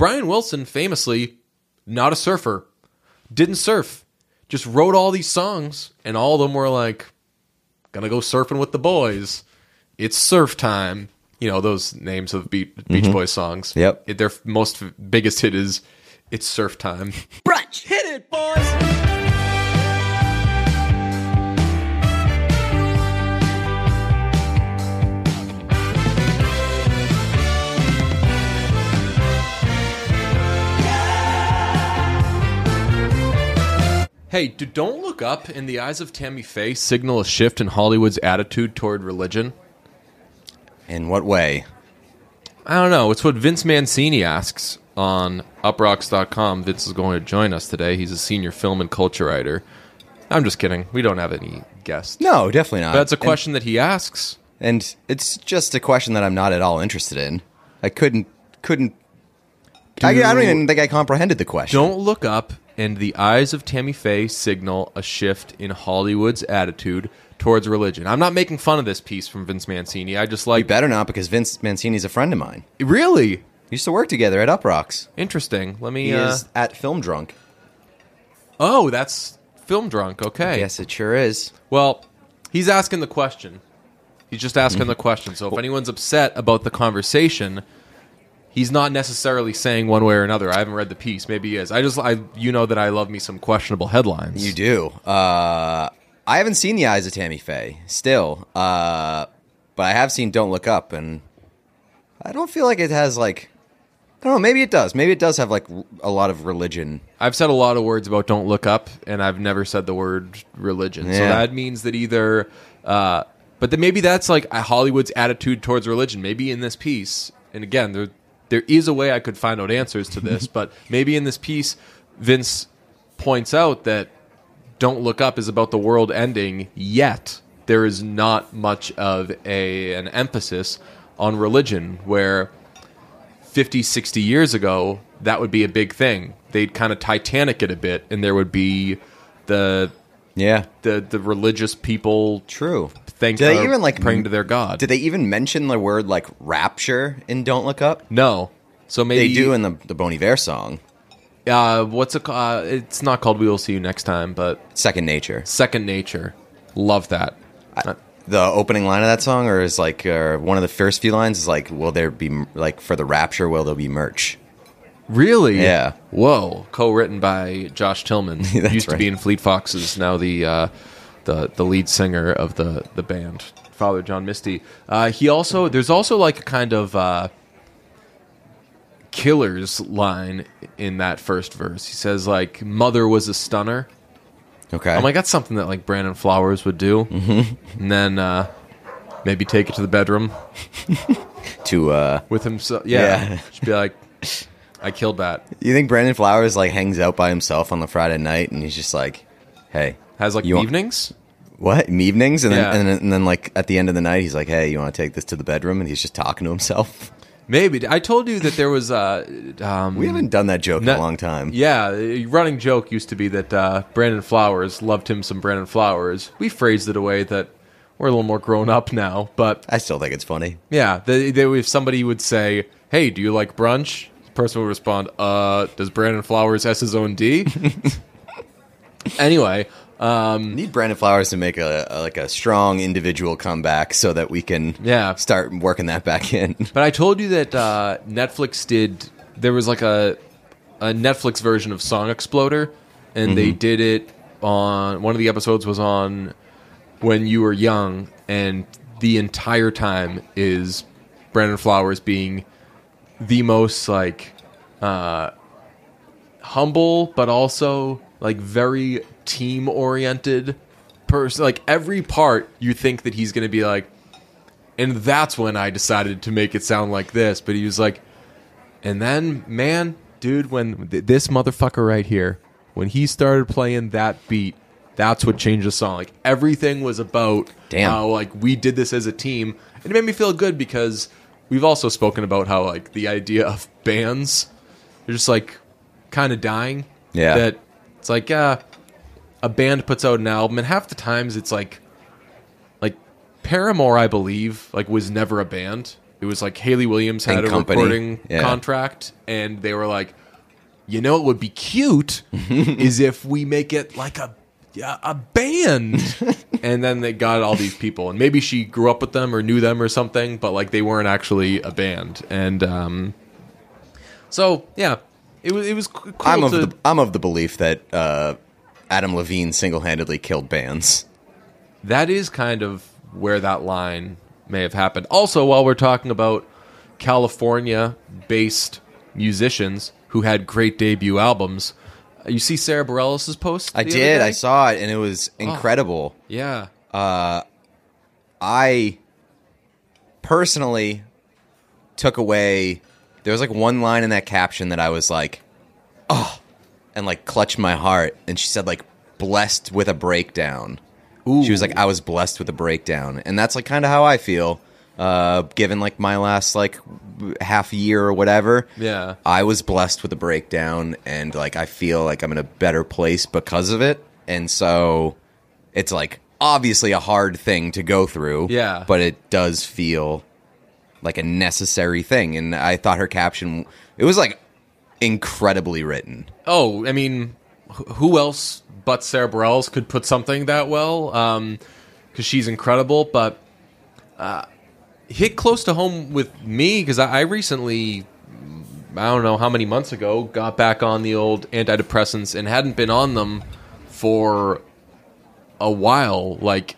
Brian Wilson, famously, not a surfer, didn't surf, just wrote all these songs, and all of them were like, "Gonna go surfing with the boys." It's surf time. You know those names of Beach, Beach Boys songs. Yep. It- their most biggest hit is "It's Surf Time." Brunch. Hit it, boys. Hey, do Don't Look Up in the eyes of Tammy Faye signal a shift in Hollywood's attitude toward religion? In what way? I don't know. It's what Vince Mancini asks on uproxx.com. Vince is going to join us today. He's a senior film and culture writer. I'm just kidding. We don't have any guests. No, definitely not. But that's a And- question that he asks. and, it's just a question that I'm not at all interested in. I couldn't couldn't. I, I don't even think I comprehended the question. Don't Look Up and the eyes of Tammy Faye signal a shift in Hollywood's attitude towards religion. I'm not making fun of this piece from Vince Mancini. I just You like better not because Vince Mancini's a friend of mine. really We used to work together at Uproxx. interesting. Let me He uh, is at Film Drunk. Oh, that's film drunk. Okay. Yes, it sure is. Well, he's asking the question. He's just asking the question. So if anyone's upset about the conversation, he's not necessarily saying one way or another. I haven't read the piece. Maybe he is. I just, I, you know that I love me some questionable headlines. You do. Uh, I haven't seen The Eyes of Tammy Faye still, uh, but I have seen Don't Look Up, and I don't feel like it has like. I don't know. Maybe it does. Maybe it does have like a lot of religion. I've said a lot of words about don't look up, and I've never said the word religion. So that means that either, uh, but then maybe that's like a Hollywood's attitude towards religion. Maybe in this piece, and again, there there is a way I could find out answers to this, but maybe in this piece, Vince points out that don't look up is about the world ending. Yet there is not much of a an emphasis on religion where 50, 60 years ago, that would be a big thing. They'd kind of Titanic it a bit, and there would be the Yeah, the the religious people true. thank Do they even like praying to their god. Did they even mention the word like rapture in Don't Look Up? no, so maybe They do in the the Bon Iver song, uh, what's it? ca- Uh, it's not called "We Will See You Next Time," but Second Nature. Second Nature. Love that. Uh, The opening line of that song, or is like uh, one of the first few lines, is like, "Will there be like for the rapture? Will there be merch?" Really? Yeah. Whoa. Co-written by Josh Tillman. That's Used to be in Fleet Foxes. Now the uh, the the lead singer of the the band, Father John Misty. Uh, he also there's also like a kind of uh, killer's line in that first verse. He says like, "Mother was a stunner." Okay. I'm like, that's something that like Brandon Flowers would do. Mm-hmm. And then uh, maybe take it to the bedroom to uh, with himself. Yeah. Yeah. Just be like, I killed that. you think Brandon Flowers like hangs out by himself on the Friday night, and he's just like, "Hey, Has like You want- evenings. what evenings?" And then, Yeah. and then and then like at the end of the night, he's like, "Hey, you want to take this to the bedroom?" And he's just talking to himself. Maybe I told you that there was uh, um, We haven't done that joke in a long time. Yeah, a running joke used to be that uh, Brandon Flowers loved him some Brandon Flowers. We phrased it away that we're a little more grown up now, but I still think it's funny. yeah, they, they, if somebody would say, "Hey, do you like brunch?" Person would respond, "Uh, does Brandon Flowers S his own D?" anyway, um, Need Brandon Flowers to make a, a like a strong individual comeback so that we can Yeah. start working that back in. But I told you that uh, Netflix did. There was like a a Netflix version of Song Exploder, and they did it on one of the episodes was on when you were young, and the entire time is Brandon Flowers being the most like uh, humble, but also like very team oriented person. Like every part, you think that he's going to be like. And that's when I decided to make it sound like this. But he was like, and then, man, dude, when th- this motherfucker right here, when he started playing that beat, that's what changed the song. Like everything was about Damn. how like we did this as a team, and it made me feel good because we've also spoken about how like the idea of bands, they're just like kind of dying. Yeah. that it's like uh, a band puts out an album, and half the times it's like like Paramore, I believe, like was never a band. it was like Hayley Williams had And a company, recording yeah. contract, and they were like, you know, it would be cute is if we make it like a a band, and then they got all these people, and maybe she grew up with them or knew them or something, but like they weren't actually a band, and um, so yeah, it was it was cool I'm of to, the I'm of the belief that uh, Adam Levine single handedly killed bands. that is kind of where that line may have happened. Also, while we're talking about California based musicians who had great debut albums, you see Sarah Bareilles' post? I did. I saw it, and it was oh, incredible. Yeah. Uh, I personally took away. There was like one line in that caption that I was like, oh, and like clutched my heart. And she said like blessed with a breakdown. She was like, I was blessed with a breakdown, and that's like kind of how I feel. Uh, given like my last like half year or whatever, Yeah. I was blessed with a breakdown, and like I feel like I'm in a better place because of it. And so it's like obviously a hard thing to go through. Yeah. But it does feel like a necessary thing. And I thought her caption it was like incredibly written. Oh, I mean, who else but Sarah Bareilles could put something that well? Um Because she's incredible, but uh, hit close to home with me because I, I recently, I don't know how many months ago, got back on the old antidepressants and hadn't been on them for a while. Like,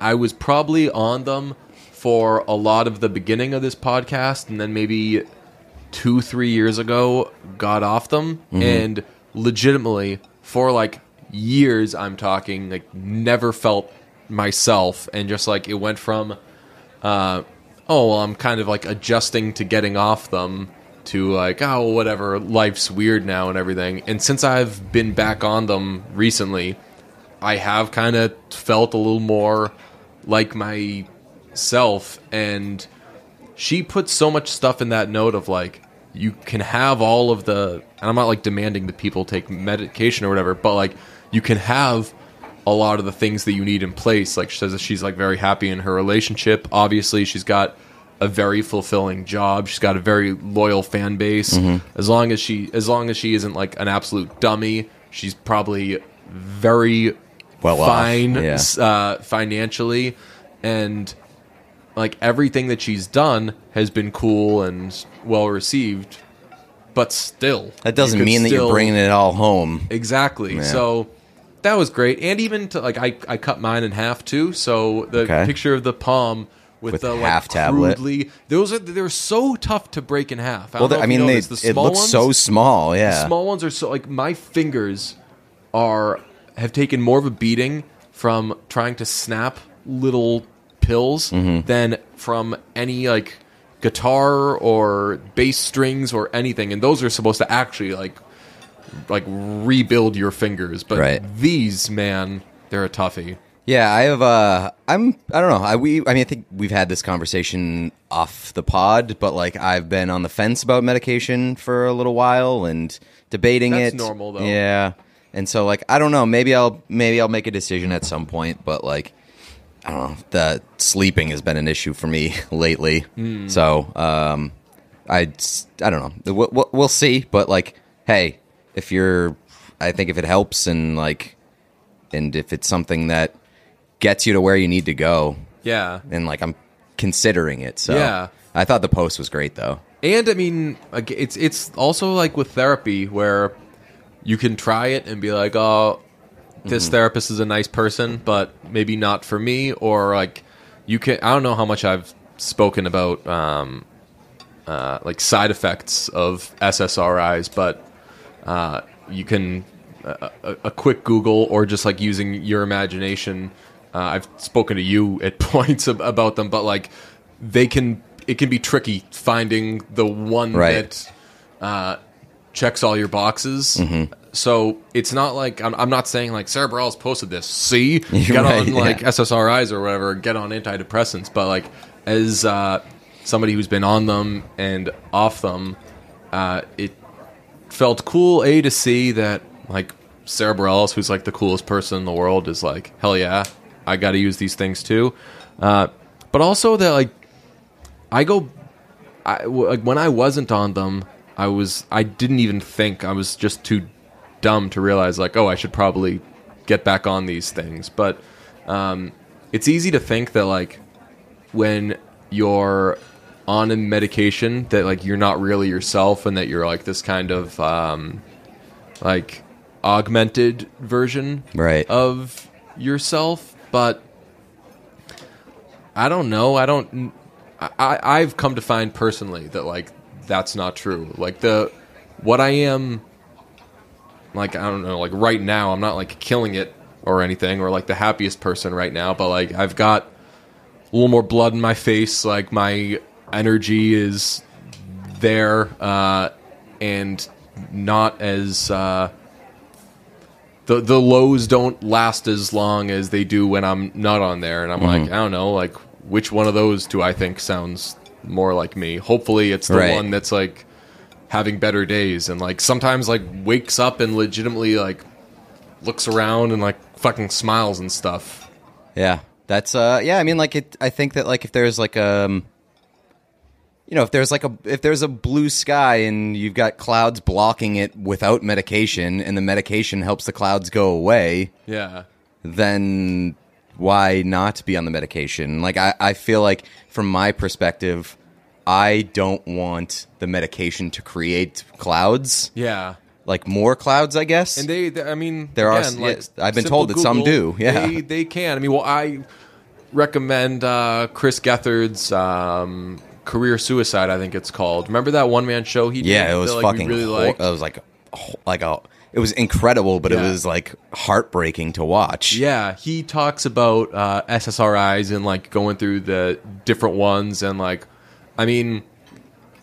I was probably on them for a lot of the beginning of this podcast, and then maybe two, three years ago, got off them, mm-hmm. and legitimately for like years, I'm talking like never felt myself, and just like it went from, uh, oh, well, I'm kind of like adjusting to getting off them. To like, oh, whatever, life's weird now and everything. And since I've been back on them recently, I have kind of felt a little more like myself. And she put so much stuff in that note of like, you can have all of the, and I'm not like demanding that people take medication or whatever, but like, you can have a lot of the things that you need in place. Like she says that she's like very happy in her relationship. Obviously, she's got a very fulfilling job. She's got a very loyal fan base. As long as she as long as she isn't like an absolute dummy, she's probably very Well off, fine yeah. uh, financially and like everything that she's done has been cool and well received. But still, That doesn't mean that you're bringing it all home. Exactly. So that was great, and even to like I, I cut mine in half too. So the Okay. picture of the palm with, With the half like tablet. crudely, those are they're so tough to break in half. I, Well, don't know I if you mean, they, the it small looks ones, so small. Yeah. small ones are so like my fingers are have taken more of a beating from trying to snap little pills Mm-hmm. than from any like guitar or bass strings or anything and those are supposed to actually like like rebuild your fingers but Right. these man they're a toughie Yeah, I have. Uh, I'm. I don't know. I we. I mean, I think we've had this conversation off the pod, but like I've been on the fence about medication for a little while and debating That's it. normal, though. Yeah, and so like I don't know. Maybe I'll maybe I'll make a decision at some point, but like I don't know. The sleeping has been an issue for me lately. Hmm. So um, I I don't know. We'll- we'll see. But like, hey, if you're, I think if it helps and like, and if it's something that gets you to where you need to go, yeah and like I'm considering it. So Yeah. I thought the post was great though. And I mean, it's it's also like with therapy where you can try it and be like, oh, this therapist is a nice person, but maybe not for me. Or like, you can. I don't know how much I've spoken about um, uh, like side effects of SSRIs, but uh, you can a, a, a quick Google or just like using your imagination. Uh, I've spoken to you at points about them, but like they can, it can be tricky finding the one Right. that uh, checks all your boxes. Mm-hmm. So it's not like I'm, I'm not saying like Sarah Bareilles posted this. See, get Right, on like yeah. SSRIs or whatever. Get on antidepressants. But like as uh, somebody who's been on them and off them, uh, it felt cool a to see that like Sarah Bareilles, who's like the coolest person in the world, is like hell yeah, I got to use these things too. Uh, but also that like I go, I like when I wasn't on them, I was I didn't even think I was just too dumb to realize like oh I should probably get back on these things. But um, it's easy to think that like when you're on a medication that like you're not really yourself and that you're like this kind of um, like augmented version Right. of yourself but i don't know i don't I, i've come to find personally that like that's not true like the what i am like i don't know like right now i'm not like killing it or anything or like the happiest person right now but like i've got a little more blood in my face like my energy is there uh and not as uh the the lows don't last as long as they do when I'm not on there, and I'm like, I don't know, like which one of those do I think sounds more like me? Hopefully, it's the Right. one that's like having better days, and like sometimes like wakes up and legitimately like looks around and like fucking smiles and stuff. Yeah, that's uh, yeah. I mean, like it. I think that like if there's like um, you know, if there's like a if there's a blue sky and you've got clouds blocking it without medication, and the medication helps the clouds go away, Yeah, then why not be on the medication? Like I, I feel like from my perspective, I don't want the medication to create clouds, yeah. like more clouds, I guess. And they, they- I mean, There are- like, yes, I've been told that some do, yeah. they, they can. I mean, well, I recommend uh, Chris Gethard's um, Career Suicide. I think it's called. Remember that one man show he did? Yeah, it was that, like, fucking. really hor- it was like, like a. It was incredible, but Yeah. it was like heartbreaking to watch. Yeah, he talks about uh, SSRIs and like going through the different ones and like, I mean,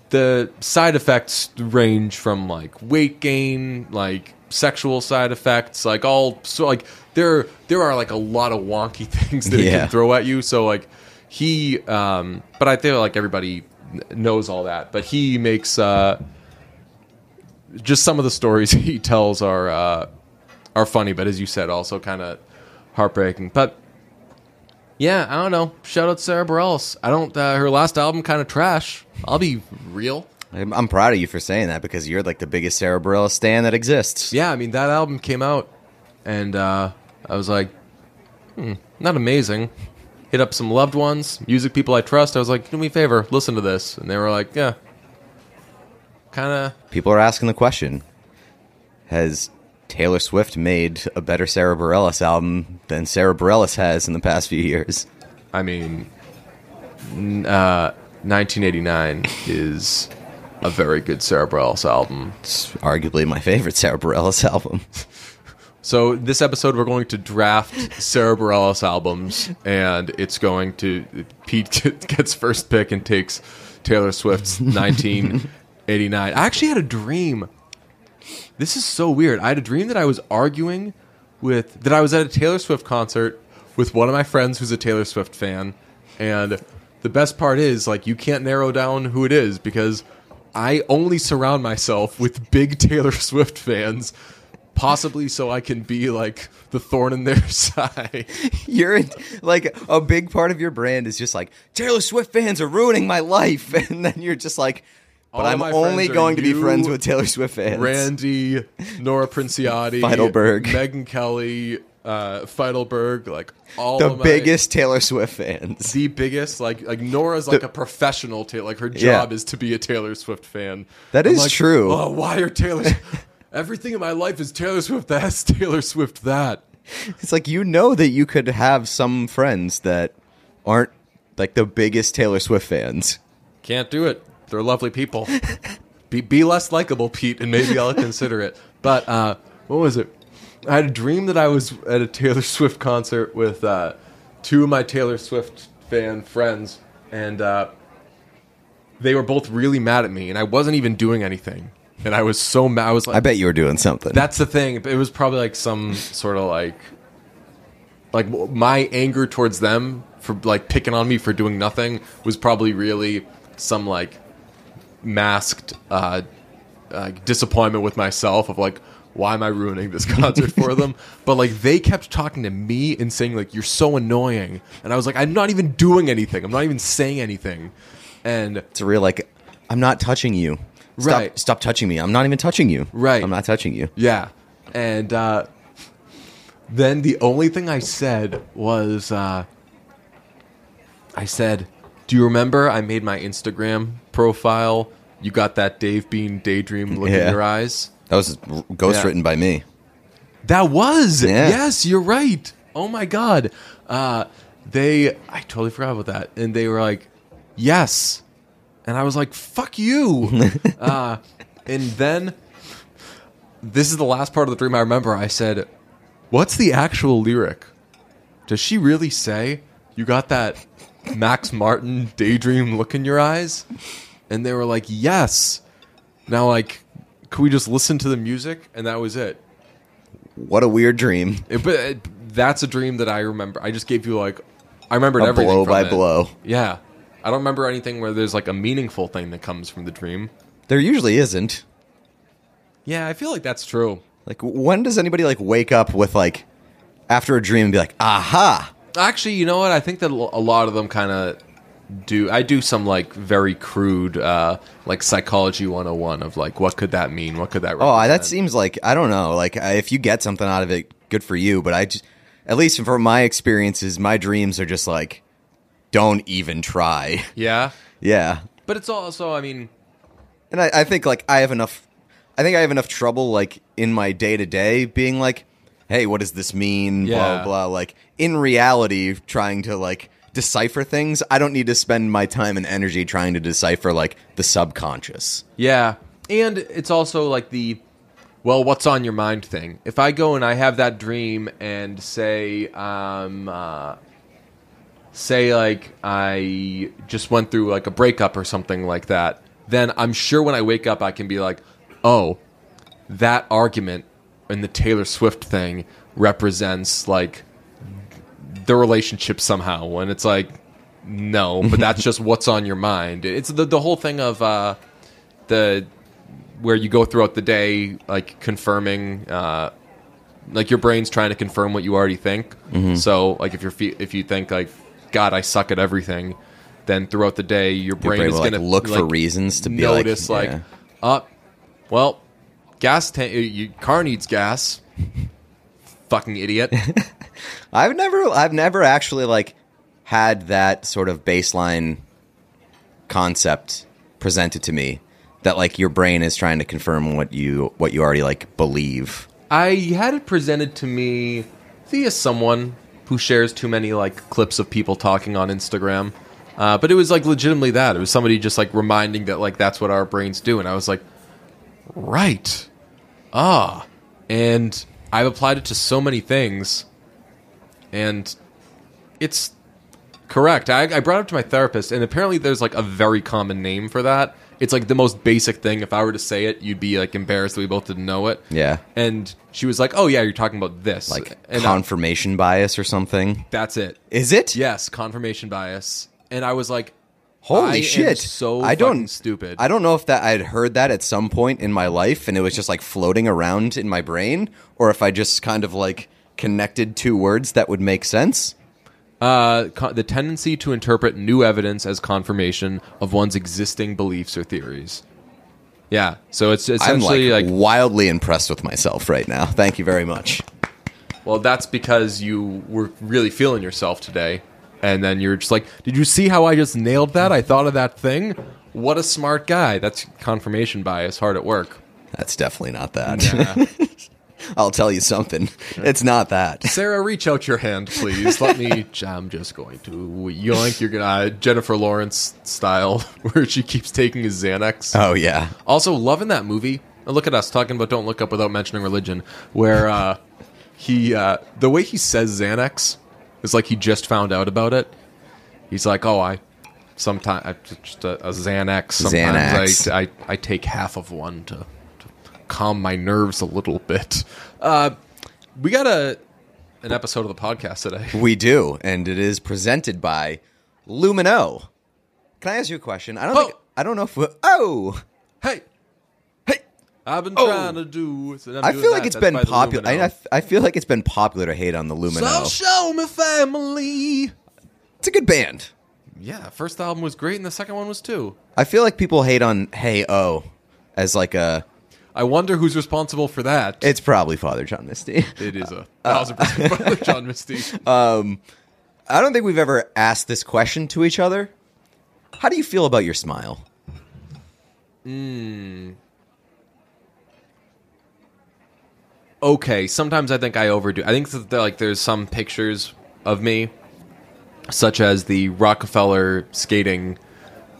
the side effects range from like weight gain, like sexual side effects, like all so like there there are like a lot of wonky things that it Yeah. can throw at you. So like he, um, but I feel like everybody knows all that. But he makes uh, just some of the stories he tells are uh, are funny, but as you said, also kind of heartbreaking. But yeah, I don't know. Shout out to Sarah Bareilles. I don't. Uh, her last album kind of trash. I'll be real. I'm, I'm proud of you for saying that because you're like the biggest Sarah Bareilles stan that exists. Yeah, I mean that album came out, and uh, I was like, hmm, not amazing. Hit up some loved ones, music people I trust. I was like, do me a favor, listen to this, and they were like, yeah, kind of. People are asking the question: Has Taylor Swift made a better Sarah Bareilles album than Sarah Bareilles has in the past few years? I mean, uh, 1989 is a very good Sarah Bareilles album. It's arguably my favorite Sarah Bareilles album. So this episode, we're going to draft Sarah Bareilles albums, and it's going to Pete gets first pick and takes Taylor Swift's 1989. I actually had a dream. This is so weird. I had a dream that I was arguing with that I was at a Taylor Swift concert with one of my friends who's a Taylor Swift fan, and the best part is like you can't narrow down who it is because I only surround myself with big Taylor Swift fans possibly so I can be like the thorn in their side. You're like a big part of your brand is just like Taylor Swift fans are ruining my life, and then you're just like, but All I'm only going to be friends with Taylor Swift fans. Randy, Nora Princiotti, Feidelberg. Megan Kelly, uh, Feidelberg, like all the of my, biggest Taylor Swift fans. the biggest. Like like Nora's like a professional. Like her Yeah. job is to be a Taylor Swift fan. That I'm is like, true. Oh, why are Taylor? Everything in my life is Taylor Swift. That's Taylor Swift. That. It's like you know that you could have some friends that aren't like the biggest Taylor Swift fans. Can't do it. They're lovely people. be be less likable, Pete, and maybe I'll consider it. But uh, what was it? I had a dream that I was at a Taylor Swift concert with uh, two of my Taylor Swift fan friends, and uh, they were both really mad at me, and I wasn't even doing anything, and I was so mad. I was like, I bet you were doing something. that's the thing. It was probably like some sort of like, like my anger towards them for like picking on me for doing nothing was probably really some like masked uh, uh, disappointment with myself of like, why am I ruining this concert for them? But like they kept talking to me and saying like you're so annoying, and I was like, I'm not even doing anything. I'm not even saying anything. and It's a real like, I'm not touching you. Stop, Right. Stop touching me. I'm not even touching you. Right. I'm not touching you. Yeah. And uh, then the only thing I said was uh, I said, Do you remember I made my Instagram profile? You got that Dave Bean daydream look Yeah. in your eyes? That was ghost Yeah. written by me. That was. Yeah. Yes, you're right. Oh my God. Uh, they, I totally forgot about that. And they were like, Yes. And I was like, Fuck you. uh, and then this is the last part of the dream I remember. I said, What's the actual lyric? Does she really say, You got that Max Martin daydream look in your eyes? And they were like, Yes. Now, like, could we just listen to the music? And that was it. What a weird dream. It- but it, that's a dream that I remember. I just gave you like, I remembered A everything blow from by it. blow. Yeah, I don't remember anything where there's like a meaningful thing that comes from the dream. There usually isn't. Yeah, I feel like that's true. Like, when does anybody like wake up with like after a dream and be like, aha? Actually, you know what? I think that a lot of them kind of do. I do some like very crude, uh, like psychology 101 of like, what could that mean? What could that? Oh, that seems like I don't know. Like, if you get something out of it, good for you. But I just, at least from my experiences, my dreams are just like, don't even try. Yeah, yeah, but it's also, I mean, and I, I think like I have enough. I think I have enough trouble like in my day to day being like, hey, what does this mean? Yeah. blah blah. Like in reality, trying to like decipher things. I don't need to spend my time and energy trying to decipher like the subconscious. Yeah. And it's also like the well, what's on your mind thing. If I go and I have that dream and say um uh say like I just went through like a breakup or something like that, then I'm sure when I wake up I can be like, "Oh, that argument in the Taylor Swift thing represents like the relationship somehow." And it's like no, but that's just what's on your mind. It's the the whole thing of uh the where you go throughout the day like confirming uh like your brain's trying to confirm what you already think so like if you're fe- if you think like god i suck at everything then throughout the day your brain, brain is will, like, gonna look for reasons to be like, notice like, yeah. uh well gas tank you car needs gas fucking idiot I've never I've never actually like had that sort of baseline concept presented to me that like your brain is trying to confirm what you what you already like believe. I had it presented to me via someone who shares too many like clips of people talking on Instagram. Uh, but it was like legitimately that. It was somebody just like reminding that like that's what our brains do, and I was like, right, ah, and I've applied it to so many things, and it's correct. I, I brought it up to my therapist, and apparently there's like a very common name for that. It's like the most basic thing. If I were to say it, you'd be like embarrassed that we both didn't know it. Yeah. And she was like, "Oh yeah, you're talking about this." Like and confirmation bias or something. that's it. Is it? Yes, confirmation bias. And I was like, Holy I shit. so I don't stupid. I don't know if that I'd heard that at some point in my life and it was just like floating around in my brain or if I just kind of like connected two words that would make sense. Uh, co- the tendency to interpret new evidence as confirmation of one's existing beliefs or theories. Yeah, so it's I'm essentially like, like, wildly impressed with myself right now. Thank you very much. well, that's because you were really feeling yourself today, and then you're just like, did you see how I just nailed that? I thought of that thing. What a smart guy. That's confirmation bias, hard at work. That's definitely not that. I'll tell you something. It's not that. Sarah, reach out your hand, please. Let me. I'm just going to yoink. You're gonna uh, Jennifer Lawrence style, where she keeps taking his Xanax. Oh yeah. Also, loving that movie. And look at us talking about "Don't Look Up" without mentioning religion. Where uh, he, uh, the way he says Xanax is like he just found out about it. He's like, "Oh, I sometimes just a, a Xanax. Sometimes Xanax. I, I I take half of one to calm my nerves a little bit." Uh, we got a an episode of the podcast today. We do, and it is presented by Lumineux. Can I ask you a question? I don't Oh. think I don't know if we oh Hey, hey I've been Oh. trying to do. I'm I feel like that. it's That's been popular. I, I, I feel like it's been popular to hate on the Lumineers. So show me family. It's a good band. Yeah, first album was great, and the second one was too. I feel like people hate on Hey Oh as like a. I wonder who's responsible for that. It's probably Father John Misty. it is a uh, thousand percent Father John Misty. Um, I don't think we've ever asked this question to each other. How do you feel about your smile? Hmm. okay, sometimes I think I overdo. I think that like there's some pictures of me, such as the Rockefeller skating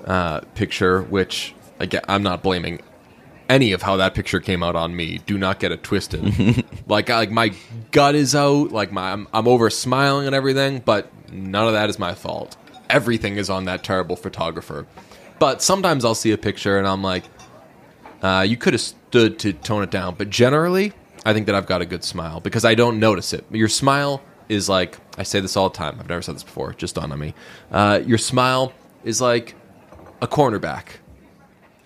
uh, picture, which again I'm not blaming any of how that picture came out on me. Do not get it twisted. like I- like my gut is out. Like my I'm, I'm over smiling and everything, but none of that is my fault. Everything is on that terrible photographer. But sometimes I'll see a picture and I'm like, uh, you could have stood to tone it down, but generally, I think that I've got a good smile because I don't notice it. Your smile is like I say this all the time. I've never said this before. Just dawned on me. Uh, your smile is like a cornerback.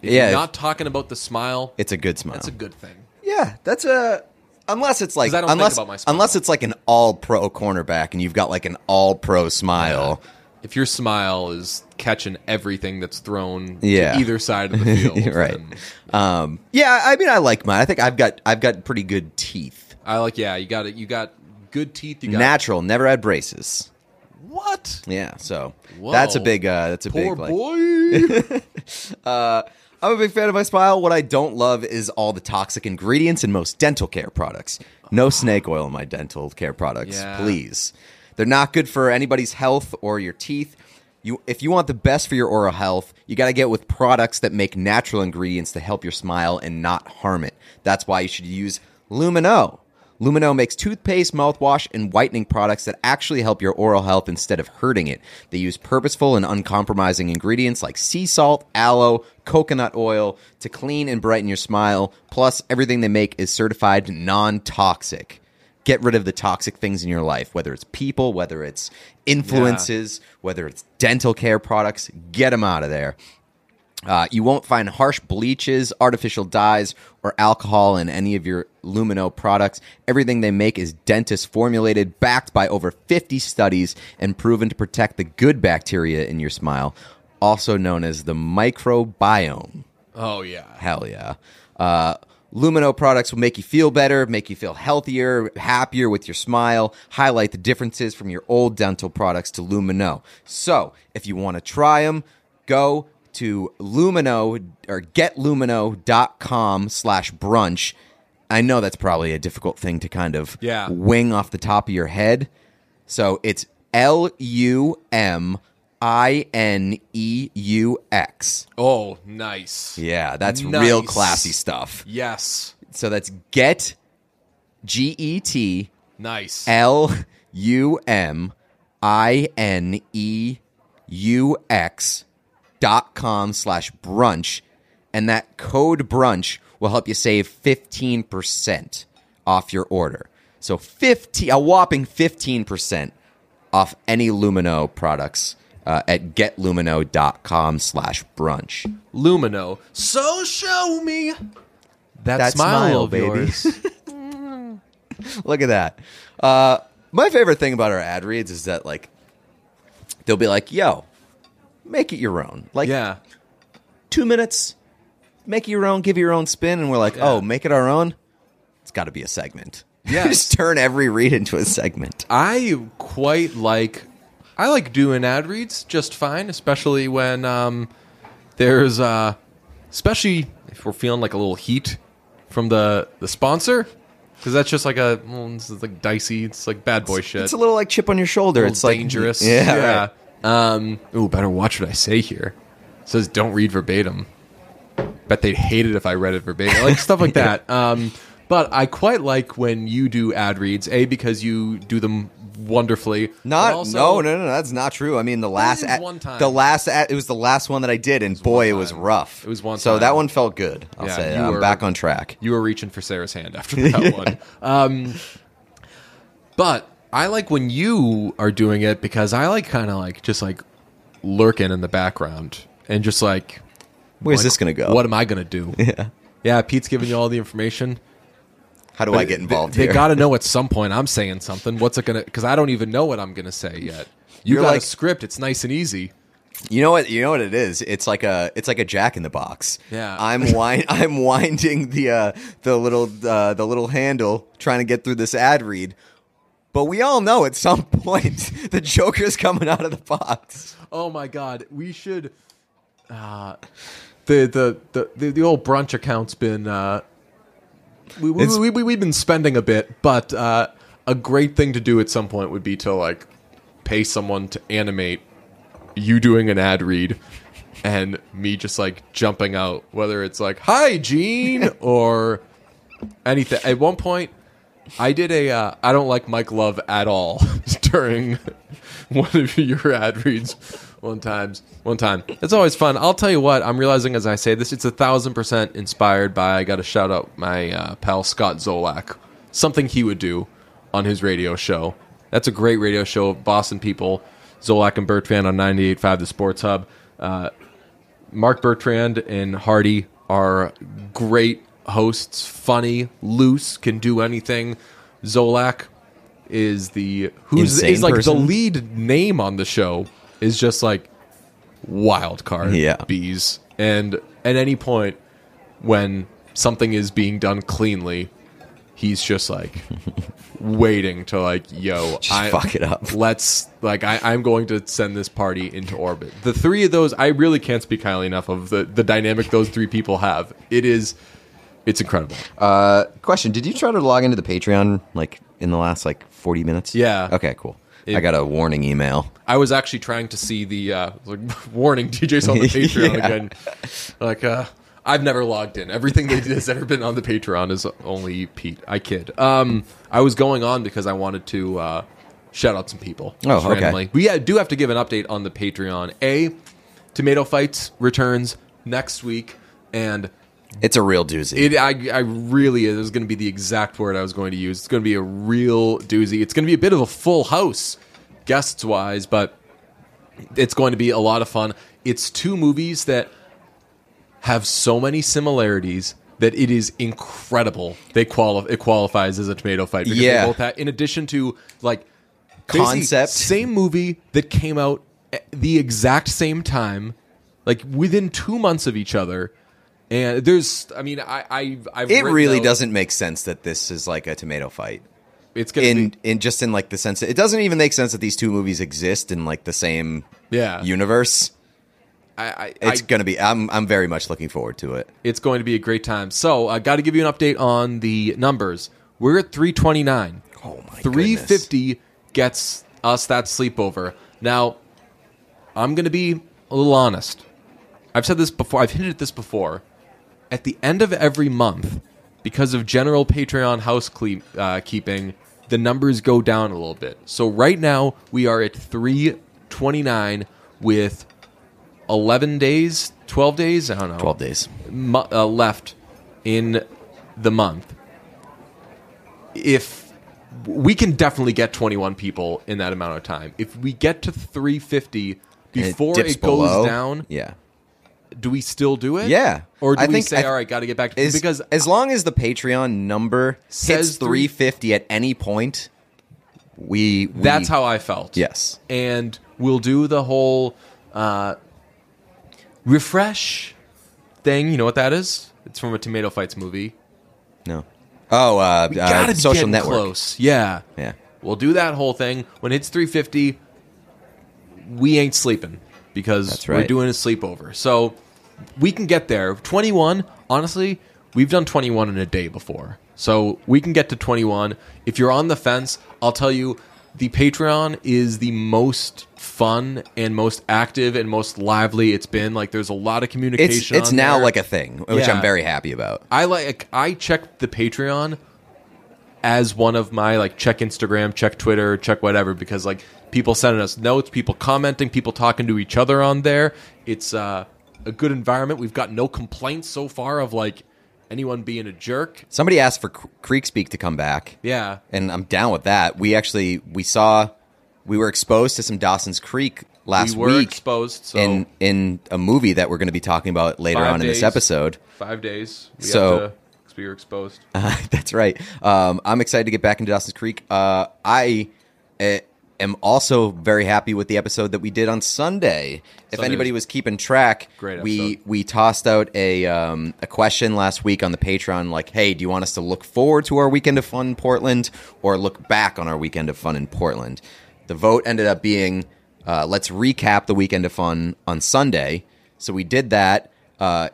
If Yeah, you're not talking about the smile. It's a good smile. That's a good thing. Yeah, that's a unless it's like 'Cause I don't think unless about my smile. unless it's like an all pro cornerback and you've got like an all pro smile. If your smile is catching everything that's thrown Yeah. to either side of the field, right. then Um, yeah, I mean, I like mine. I think I've got I've got pretty good teeth. I like. Yeah, you got it. You got good teeth. You got Natural, never had braces. what? Yeah, so Whoa. that's a big uh, that's a Poor big like. boy. I'm a big fan of my smile. What I don't love is all the toxic ingredients in most dental care products. No oh. snake oil in my dental care products, Yeah. please. They're not good for anybody's health or your teeth. You, if you want the best for your oral health, you got to get with products that make natural ingredients to help your smile and not harm it. That's why you should use Lumineux. Lumineux makes toothpaste, mouthwash, and whitening products that actually help your oral health instead of hurting it. They use purposeful and uncompromising ingredients like sea salt, aloe, coconut oil to clean and brighten your smile. Plus, everything they make is certified non toxic. Get rid of the toxic things in your life, whether it's people, whether it's influences, whether it's dental care products. Get them out of there. Uh, you won't find harsh bleaches, artificial dyes, or alcohol in any of your Lumineux products. Everything they make is dentist formulated, backed by over 50 studies, and proven to protect the good bacteria in your smile, also known as the microbiome. oh yeah. Hell yeah. Uh, Lumineux products will make you feel better, make you feel healthier, happier with your smile, highlight the differences from your old dental products to Lumineux. So, if you want to try them, go to Lumineux or getlumineux.com slash brunch. I know that's probably a difficult thing to kind of Yeah. wing off the top of your head. So it's L U M I N E U X. Oh, nice. Yeah, that's real Nice. classy stuff. Yes. So that's get G E T Nice. L U M I N E U X dot com slash brunch. And that code brunch will help you save 15% off your order. So 50, a whopping 15% off any Lumineux products uh, at getlumineux.com slash brunch. Lumineux. So show me that, That smile, smile, of baby. yours. Look at that. Uh, my favorite thing about our ad reads is that like they'll be like, "Yo, make it your own." Like yeah. two minutes, make it your own, give it your own spin, and we're like, Yeah. "Oh, make it our own." It's got to be a segment. Yeah, just turn every read into a segment. I quite like I like doing ad reads just fine, especially when um, there's uh, especially if we're feeling like a little heat from the the sponsor because that's just like a well, this is like dicey. It's like bad boy shit. It's a little like chip on your shoulder. It's like dangerous. Yeah, right. Um, ooh, better watch what I say here. It says don't read verbatim. Bet they'd hate it if I read it verbatim, like stuff like that. Um, but I quite like when you do ad reads. A because you do them wonderfully. Not also- no no no that's not true. I mean the last ad, one time. the last ad, it was the last one that I did and boy it was rough. It was one So time. that one felt good. I'll Yeah, say you I'm were- back on track. You were reaching for Sarah's hand after that one. Um, but I like when you are doing it because I like kind of like just like lurking in the background and just like Where's like, this gonna go? What am I gonna do? Yeah. Yeah, Pete's giving you all the information. How do But I get involved They, here? got to know at some point I'm saying something. What's it gonna? Because I don't even know what I'm gonna say yet. You You're got like- a script. It's nice and easy. You know what? You know what it is. It's like a it's like a Jack in the Box. Yeah. I'm wind I'm winding the uh, the little uh, the little handle trying to get through this ad read. But we all know at some point the Joker's coming out of the box. Oh my god, we should. Uh, the, the the the the old brunch account's been. Uh, we, we, we, we, we've been spending a bit, but uh, a great thing to do at some point would be to like pay someone to animate you doing an ad read and me just like jumping out, whether it's like "Hi, Gene" or anything. At one point, I did a uh, I don't like Mike Love at all during one of your ad reads one times one time. It's always fun. I'll tell you what, I'm realizing as I say this, it's a thousand percent inspired by I gotta shout out my uh, pal Scott Zolak. Something he would do on his radio show. That's a great radio show, Boston people. Zolak and Bertrand on 98.5 The Sports Hub. Uh, Marc Bertrand and Hardy are great hosts, funny, loose, can do anything. Zolak is the who's Insane is like person? the lead name on the show is just like wild card Yeah. bees. And at any point when something is being done cleanly, he's just like waiting to like, yo, Just I fuck it up. let's like I, I'm going to send this party into orbit. The three of those, I really can't speak highly enough of the the dynamic those three people have. It is, it's incredible. Uh, question: Did you try to log into the Patreon like in the last like forty minutes? Yeah. Okay, cool. It- I got a warning email. I was actually trying to see the uh, like, warning DJ's on the Patreon Yeah. again. Like, uh, I've never logged in. Everything that has ever been on the Patreon is only Pete. I kid. Um, I was going on because I wanted to uh, shout out some people. Oh, just okay. randomly. We uh, do have to give an update on the Patreon. A, Tomato Fights returns next week, and It's a real doozy. it I, I really is It was going to be the exact word I was going to use. It's going to be a real doozy. It's going to be a bit of a full house, guests wise, but it's going to be a lot of fun. It's two movies that have so many similarities that it is incredible. They qualify. It qualifies as a tomato fight. because they Yeah. both have- in addition to like Concept. same movie that came out at the exact same time, like within two months of each other. And there's, I mean, I, I, I've it really out- doesn't make sense that this is like a tomato fight. It's gonna In be, in just in like the sense that it doesn't even make sense that these two movies exist in like the same yeah. universe. I, I, It's I- gonna be. I'm I'm very much looking forward to it. it's going to be a great time. So I got to give you an update on the numbers. We're at 329. Oh my 350 gets us that sleepover. Now, I'm going to be a little honest. I've said this before. I've hinted at this before. At the end of every month, because of general Patreon house cle- uh, keeping, the numbers go down a little bit. So right now we are at 329 with 11 days, 12 days. I don't know Twelve days. mo- uh, left in the month. If we can definitely get 21 people in that amount of time. If we get to 350 before dips it, goes below. down, Yeah. Do we still do it? Yeah. Or do I we think- say, I- all right, got to get back to As, because as long as the Patreon number Says hits 350 at any point, we, we that's how I felt. Yes. and we'll do the whole uh, refresh thing. You know what that is? It's from a Tomato Fights movie. No. Oh, uh, uh, gotta be social getting network. close. Yeah. Yeah. We'll do that whole thing. When it's 350, we ain't sleeping because That's we're right. doing a sleepover. So we can get there. 21, honestly, we've done 21 in a day before. So we can get to 21. If you're on the fence, I'll tell you the Patreon is the most fun and most active and most lively it's been. Like there's a lot of communication. it's on now there. like a thing, which Yeah. I'm very happy about. I like I check the Patreon as one of my like check Instagram, check Twitter, check whatever because like people sending us notes, people commenting, people talking to each other on there. It's uh, a good environment. We've got no complaints so far of like anyone being a jerk. Somebody asked for Cre- Creek Speak to come back. Yeah. and I'm down with that. We actually we saw we were exposed to some Dawson's Creek last we were week exposed so in in a movie that we're going to be talking about later Five on in this episode. 5 days. We So- have to, 'cause we were exposed. That's right. Um, I'm excited to get back into Dawson's Creek. Uh, I uh, am also very happy with the episode that we did on Sunday. If Sunday anybody was- keeping track, we we tossed out a um, a question last week on the Patreon, like, "Hey, do you want us to look forward to our weekend of fun in Portland or look back on our weekend of fun in Portland?" The vote ended up being, uh, "Let's recap the weekend of fun on Sunday." So we did that. Uh,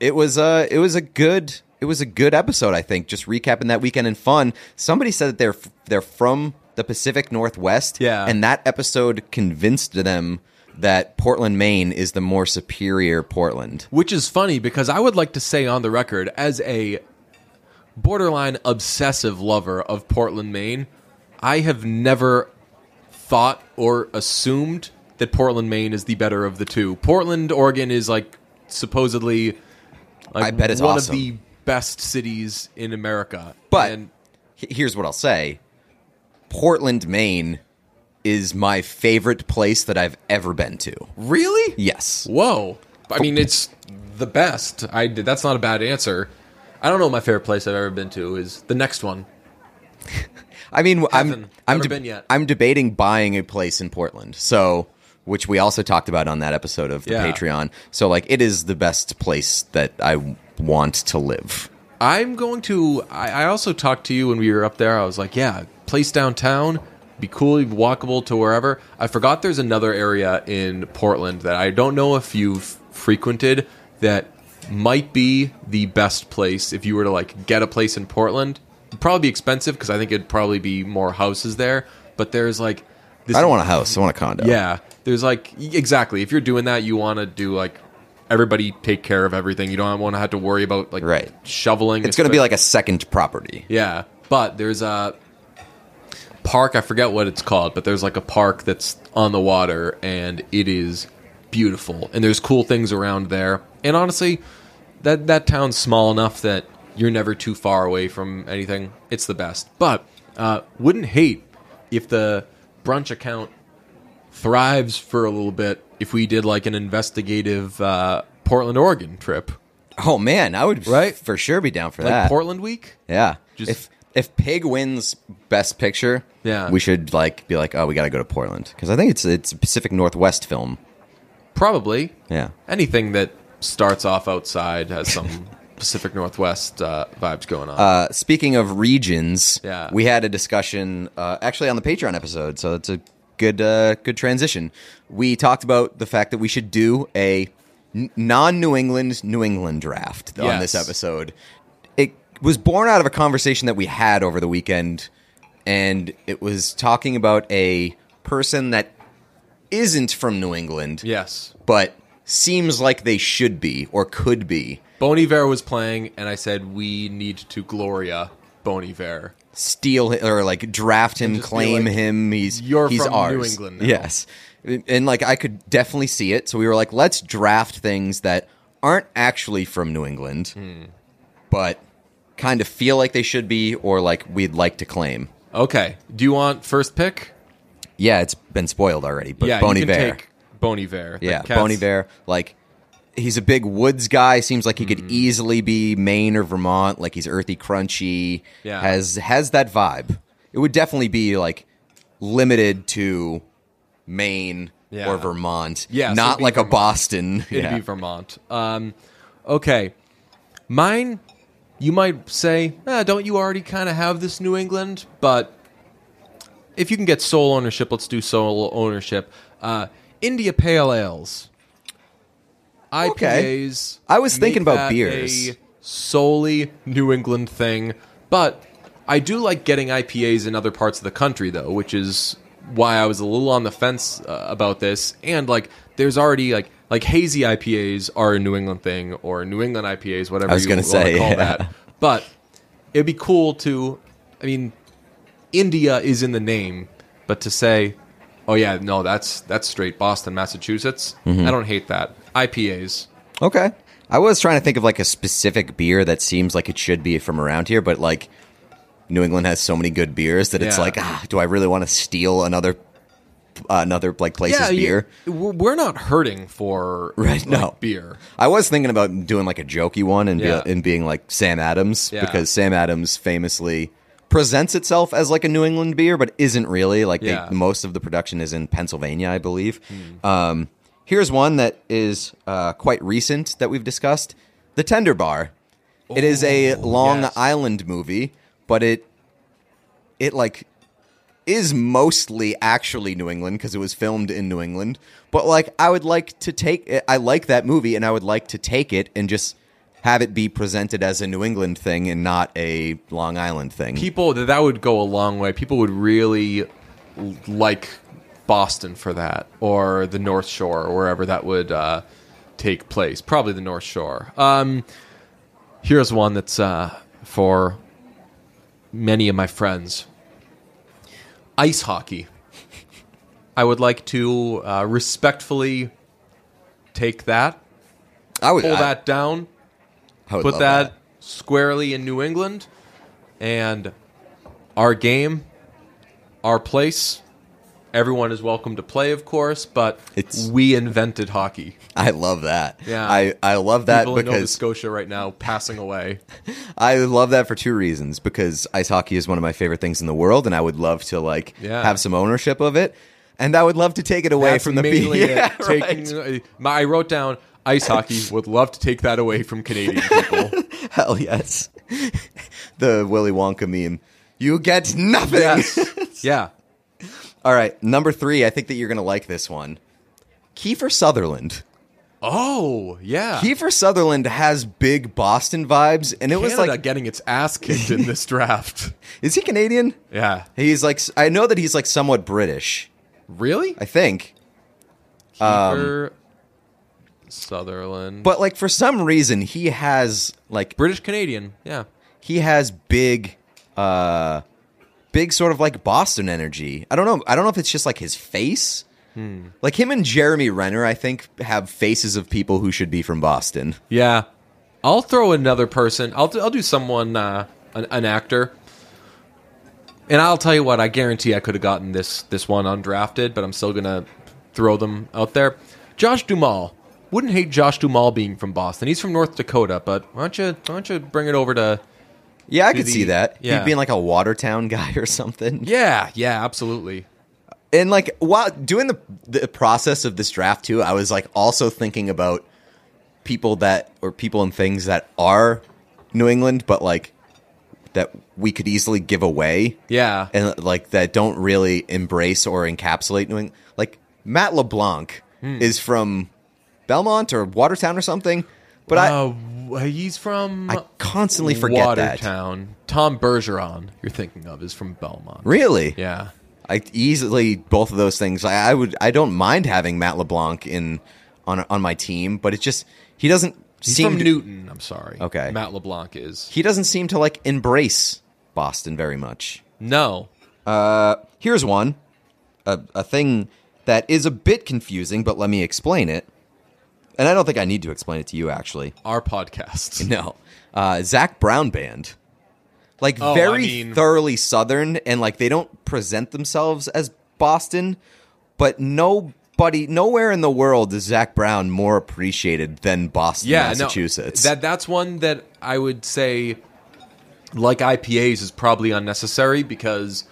it was a it was a good it was a good episode. I think just recapping that weekend in fun. Somebody said that they're they're from the Pacific Northwest, Yeah. and that episode convinced them that Portland, Maine, is the more superior Portland. Which is funny because I would like to say on the record, as a borderline obsessive lover of Portland, Maine, I have never thought or assumed that Portland, Maine is the better of the two. Portland, Oregon is like supposedly like I bet it's one awesome. of the best cities in America. But and here's what I'll say: Portland, Maine, is my favorite place that I've ever been to. really? Yes. Whoa. I mean, it's the best. I that's not a bad answer. I don't know. what My favorite place I've ever been to is the next one. I mean, I'm I'm Never been yet. I'm debating buying a place in Portland. So, which we also talked about on that episode of the Yeah. Patreon. So, like, it is the best place that I want to live. I'm going to. I, I also talked to you when we were up there. I was like, yeah, place downtown, be cool, walkable to wherever. I forgot there's another area in Portland that I don't know if you've frequented that might be the best place if you were to like get a place in Portland. It'd probably be expensive because I think it'd probably be more houses there. But there's like this I don't want a house. I want a condo. yeah, there's like exactly. If you're doing that, you want to do like everybody take care of everything. You don't want to have to worry about like Right. shoveling. It's going to be like a second property. yeah, but there's a park. I forget what it's called, but there's like a park that's on the water, and it is beautiful. And there's cool things around there. And honestly, that that town's small enough that you're never too far away from anything. It's the best. But uh, wouldn't hate if the brunch account thrives for a little bit if we did like an investigative uh, Portland, Oregon trip, Oh man, I would Right? for sure be down for like that. Portland week. Yeah. Just- if if Pig wins Best Picture, Yeah. we should like be like, oh, we got to go to Portland because I think it's it's a Pacific Northwest film. Probably. Yeah. Anything that starts off outside has some Pacific Northwest uh, vibes going on. Uh, speaking of regions, Yeah. we had a discussion uh, actually on the Patreon episode, so it's a good uh, good transition. We talked about the fact that we should do a non-New England New England draft on this episode. It was born out of a conversation that we had over the weekend, and it was talking about a person that isn't from New England, yes. but seems like they should be or could be. Bon Iver was playing, and I said we need to Gloria Bon Iver. steal hi- or like draft him, claim like, him. He's "You're he's from New. England now." Yes, and like I could definitely see it. So we were like, let's draft things that aren't actually from New England, Hmm. but kind of feel like they should be, or like we'd like to claim. Okay. Do you want first pick? Yeah, it's been spoiled already, but yeah, Bon you can Iver. take Bon Iver. yeah, cats- Bon Iver. Like he's a big woods guy. Seems like he could easily be Maine or Vermont. Like he's earthy, crunchy. Yeah. has has that vibe. It would definitely be like limited to Maine Yeah. or Vermont. Yeah, not be like a Boston. It'd yeah. be Vermont. Um, okay. Mine, you might say, eh, don't you already kind of have this New England? But if you can get sole ownership, let's do sole ownership. Uh, India Pale Ales. Okay. IPAs. I was thinking about beers. Solely New England thing. But I do like getting IPAs in other parts of the country, though, which is why I was a little on the fence uh, about this. And like, there's already like like hazy IPAs are a New England thing, or New England IPAs, whatever I was you gonna say, call yeah. that. But it'd be cool to. I mean, India is in the name, but to say, oh yeah, no, that's that's straight Boston, Massachusetts. Mm-hmm. I don't hate that. IPAs. Okay. I was trying to think of like a specific beer that seems like it should be from around here, but like New England has so many good beers that it's like, ah, do I really want to steal another another like place's you- beer? we're we're not hurting for Right, like, no. beer. I was thinking about doing like a jokey one and Yeah. be, and being like Sam Adams Yeah. because Sam Adams famously presents itself as like a New England beer, but isn't really. Like they, most of the production is in Pennsylvania, I believe. Um, here's one that is uh, quite recent that we've discussed: the Tender Bar. it is a Long yes. Island movie, but it it like is mostly actually New England because it was filmed in New England. But like, I would like to take it. I like that movie, and I would like to take it and just have it be presented as a New England thing and not a Long Island thing. people that that would go a long way. People would really like Boston for that, or the North Shore, or wherever that would uh, take place. Probably the North Shore. Um, here's one that's uh, for many of my friends: ice hockey. I would like to uh, respectfully take that, I would pull I- that down, I would put love that, squarely in New England, and our game, our place. Everyone is welcome to play, of course, but It's- we invented hockey. I love that. Yeah. I, I love that People in Nova because Scotia right now passing away. I love that for two reasons. Because ice hockey is one of my favorite things in the world, and I would love to like Yeah. have some ownership of it. And I would love to take it away That's from the people. Yeah, Taking, right. uh, my, I wrote down ice hockey. Would love to take that away from Canadian people. Hell yes. the Willy Wonka meme. You get nothing. yes, yeah. All right, number three. I think that you're gonna like this one. Kiefer Sutherland. Oh, yeah. Kiefer Sutherland has big Boston vibes, and it was like, getting its ass kicked in this draft. is he Canadian? Yeah. He's like, I know that he's like somewhat British. Really? I think, Kiefer Sutherland. but like for some reason he has like British Canadian. Yeah. he has big, uh, big sort of like Boston energy. I don't know. I don't know if it's just like his face. Like him and Jeremy Renner, I think, have faces of people who should be from Boston. Yeah. I'll throw another person. I'll do, I'll do someone uh, an, an actor. And I'll tell you what, I guarantee I could have gotten this this one undrafted, but I'm still to throw them out there. Josh Duhamel. Wouldn't hate Josh Duhamel being from Boston. He's from North Dakota, but why don't you why don't you bring it over to Yeah, I could the- see that. yeah. He'd be like a Watertown guy or something. Yeah, yeah, absolutely. And like while doing the the process of this draft too, I was like also thinking about people that or people and things that are New England, but like that we could easily give away. Yeah. and like that don't really embrace or encapsulate New England. Like Matt LeBlanc Hmm. is from Belmont or Watertown or something, but I uh, he's from I constantly forget that. Watertown. Tom Bergeron, you're thinking of, is from Belmont. Really, Yeah. I easily both of those things. I, I would I don't mind having Matt LeBlanc in on on my team, but it just he doesn't He's seem from to, Newton. I'm sorry. Okay. Matt LeBlanc is. he doesn't seem to like embrace Boston very much. No. Uh, here's one, a, a thing that is a bit confusing, but let me explain it. And I don't think I need to explain it to you, actually. Our podcast. No, uh, Zac Brown band, like Oh, I very mean- thoroughly Southern, and like they don't present themselves as Boston, but nobody, nowhere in the world is Zac Brown more appreciated than Boston, yeah, Massachusetts. No, that that's one that I would say, like IPAs, is probably unnecessary because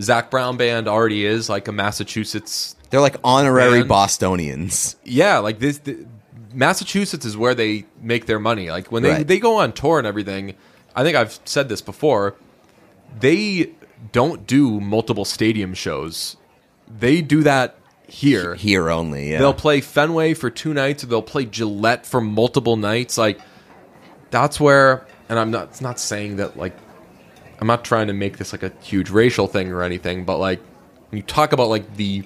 Zac Brown Band already is like a Massachusetts. They're like honorary Band. Bostonians. Yeah, like this. Massachusetts is where they make their money. Like when they Right. they go on tour and everything. I think I've said this before. They don't do multiple stadium shows. They do that here. Here only, yeah. They'll play Fenway for two nights, or they'll play Gillette for multiple nights. Like that's where, and I'm not it's not saying that like I'm not trying to make this like a huge racial thing or anything, but like when you talk about like the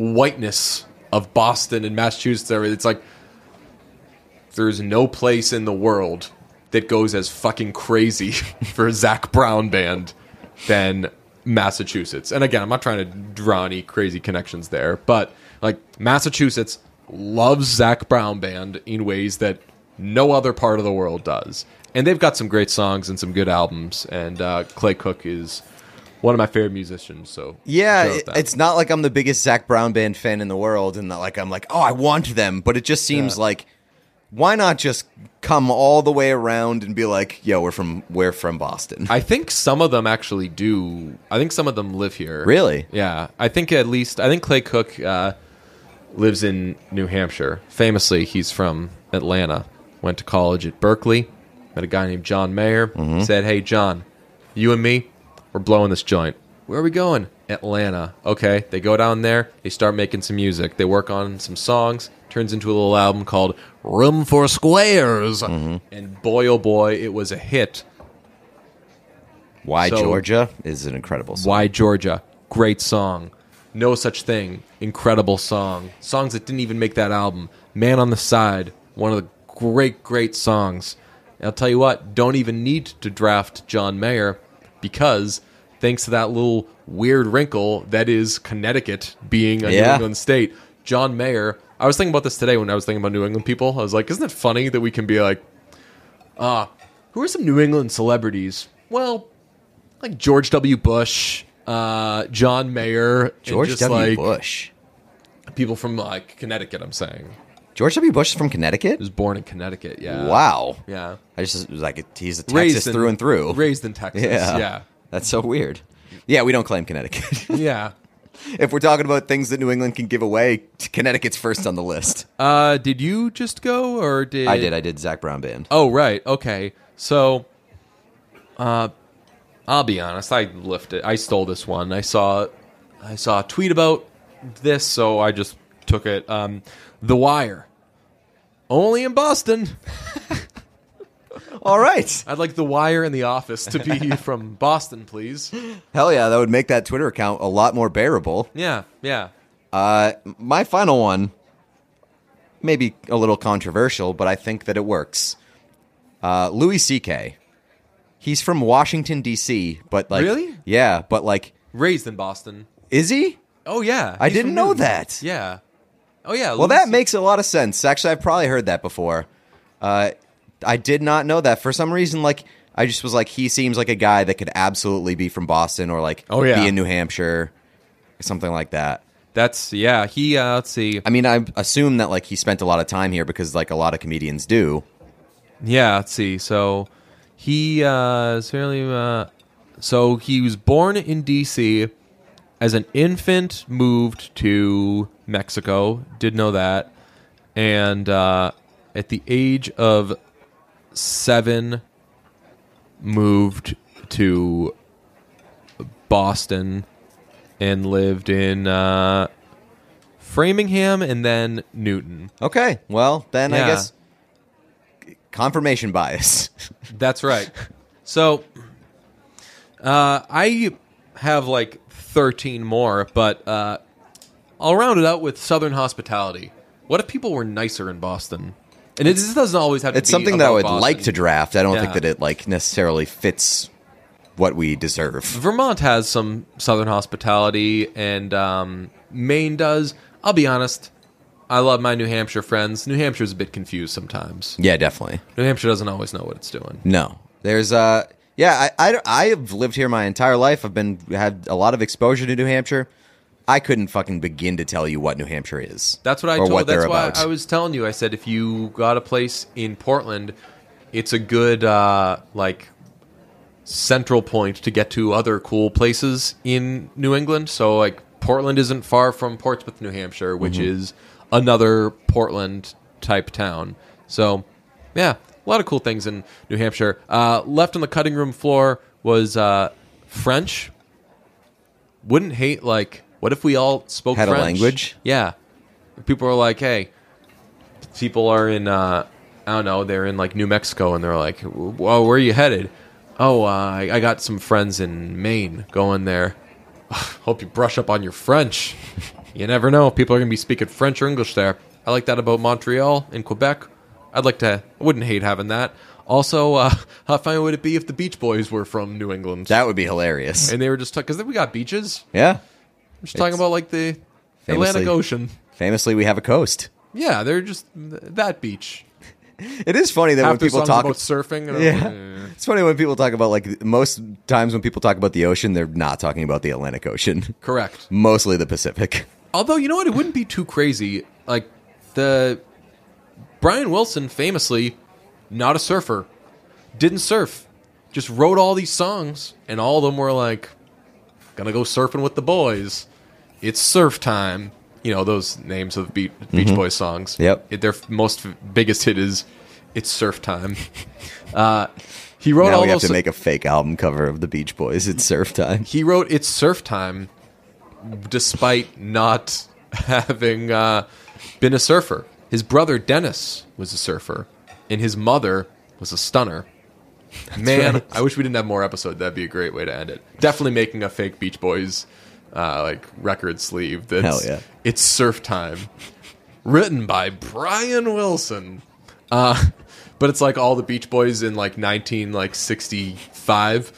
whiteness of Boston and Massachusetts, it's like there's no place in the world that goes as fucking crazy for a Zac Brown band than Massachusetts. And again, I'm not trying to draw any crazy connections there, but like Massachusetts loves Zac Brown band in ways that no other part of the world does. And they've got some great songs and some good albums. And uh, Clay Cook is one of my favorite musicians. So Yeah, it- it's not like I'm the biggest Zac Brown band fan in the world, and that like I'm like, oh, I want them, but it just seems Yeah. like why not just come all the way around and be like, "Yo, we're from we're from Boston." I think some of them actually do. I think some of them live here. Really? Yeah. I think at least I think Clay Cook uh, lives in New Hampshire. Famously, he's from Atlanta. Went to college at Berkeley. Met a guy named John Mayer. Mm-hmm. Said, "Hey, John, you and me, we're blowing this joint. Where are we going? Atlanta. Okay. They go down there. They start making some music. They work on some songs. Turns into a little album called Room for Squares. Mm-hmm. And boy, oh boy, it was a hit. Why So- Georgia is an incredible song. Why Georgia? Great song. No Such Thing. Incredible song. Songs that didn't even make that album. Man on the Side. One of the great, great songs. And I'll tell you what, don't even need to draft John Mayer because thanks to that little weird wrinkle that is Connecticut being a New England state, John Mayer. I was thinking about this today when I was thinking about New England people. I was like, isn't it funny that we can be like, uh, who are some New England celebrities? Well, like George W. Bush, uh, John Mayer, George W. like Bush. people from like Connecticut. I'm saying George W. Bush is from he Connecticut. was born in Connecticut. Yeah. Wow. Yeah. I just was like he's a Texas in, through and through. Raised in Texas. yeah. Yeah. That's so weird. Yeah, we don't claim Connecticut. Yeah. if we're talking about things that New England can give away, Connecticut's first on the list. Uh, did you just go or did I did. I did Zac Brown band. Oh right, okay. So, uh, I'll be honest. I lifted. I stole this one. I saw, I saw a tweet about this, so I just took it. Um, The Wire, only in Boston. All right. I'd like The Wire and The Office to be from Boston, please. Hell yeah, that would make that Twitter account a lot more bearable. Yeah, yeah. Uh, my final one, maybe a little controversial, but I think that it works. Uh, Louis C.K. He's from Washington D.C., but like, Really? Yeah, but like, Raised in Boston. is he? Oh yeah, I He's didn't from know Newton. that. Yeah. Oh yeah. Well, Louis that C- makes a lot of sense. Actually, I've probably heard that before. Uh, I did not know that. For some reason, like I just was like, he seems like a guy that could absolutely be from Boston or like Oh, yeah. be in New Hampshire, something like that. That's yeah. He uh, let's see. I mean, I assume that like he spent a lot of time here because like a lot of comedians do. Yeah, let's see. So he uh, is fairly. Uh, so he was born in D.C. as an infant, moved to Mexico. Did know that, and uh, at the age of seven, moved to Boston and lived in uh, Framingham and then Newton. Okay, well then I guess confirmation bias. That's right. So, uh, I have like 13 more, but uh, I'll round it out with Southern hospitality. What if people were nicer in Boston? And it just doesn't always have to be it's be something that I about would Boston. like to draft. I don't think that it like necessarily fits what we deserve. Vermont has some Southern hospitality, and um, Maine does. I'll be honest. I love my New Hampshire friends. New Hampshire's a bit confused sometimes. Yeah, definitely. New Hampshire doesn't always know what it's doing. No, there's uh, yeah, I, I I have lived here my entire life. I've been had a lot of exposure to New Hampshire. I couldn't fucking begin to tell you what New Hampshire is. That's what I told. what that's why about. I was telling you. I said if you got a place in Portland, it's a good uh, like central point to get to other cool places in New England. So like Portland isn't far from Portsmouth, New Hampshire, which Mm-hmm. is another Portland type town. So yeah, a lot of cool things in New Hampshire. Uh, left on the cutting room floor was uh, French. Wouldn't hate like what if we all spoke Had a French? language? Yeah, people are like, hey, people are in, uh, I don't know, they're in like New Mexico, and they're like, well, where are you headed? Oh, uh, I I got some friends in Maine going there. Hope you brush up on your French. you never know. People are going to be speaking French or English there. I like that about Montreal and Quebec. I'd like to, I wouldn't hate having that. Also, uh, how fun would it be if the Beach Boys were from New England? that would be hilarious. and they were just, because then we got beaches. yeah, just talking about like the Atlantic Ocean. famously, we have a coast. Yeah, they're just that beach. It is funny that Half when people talk about surfing, and Yeah. like, eh. It's funny when people talk about like most times when people talk about the ocean, they're not talking about the Atlantic Ocean. correct. Mostly the Pacific. Although you know what, it wouldn't be too crazy. Like the Brian Wilson, famously, not a surfer, didn't surf, just wrote all these songs, and all of them were like, "Gonna go surfing with the boys." It's surf time. You know those names of Beach, Beach Boys songs. Yep. It- their most biggest hit is "It's Surf Time." Uh, he wrote now all we have to make a fake album cover of the Beach Boys. It's surf time. he wrote "It's Surf Time," despite not having uh, been a surfer. His brother Dennis was a surfer, and his mother was a stunner. Man, right. I wish we didn't have more episode. That'd be a great way to end it. Definitely making a fake Beach Boys uh, like record sleeve. That's, Hell yeah. It's Surf Time, written by Brian Wilson. Uh, but it's like all the Beach Boys in like nineteen like sixty five,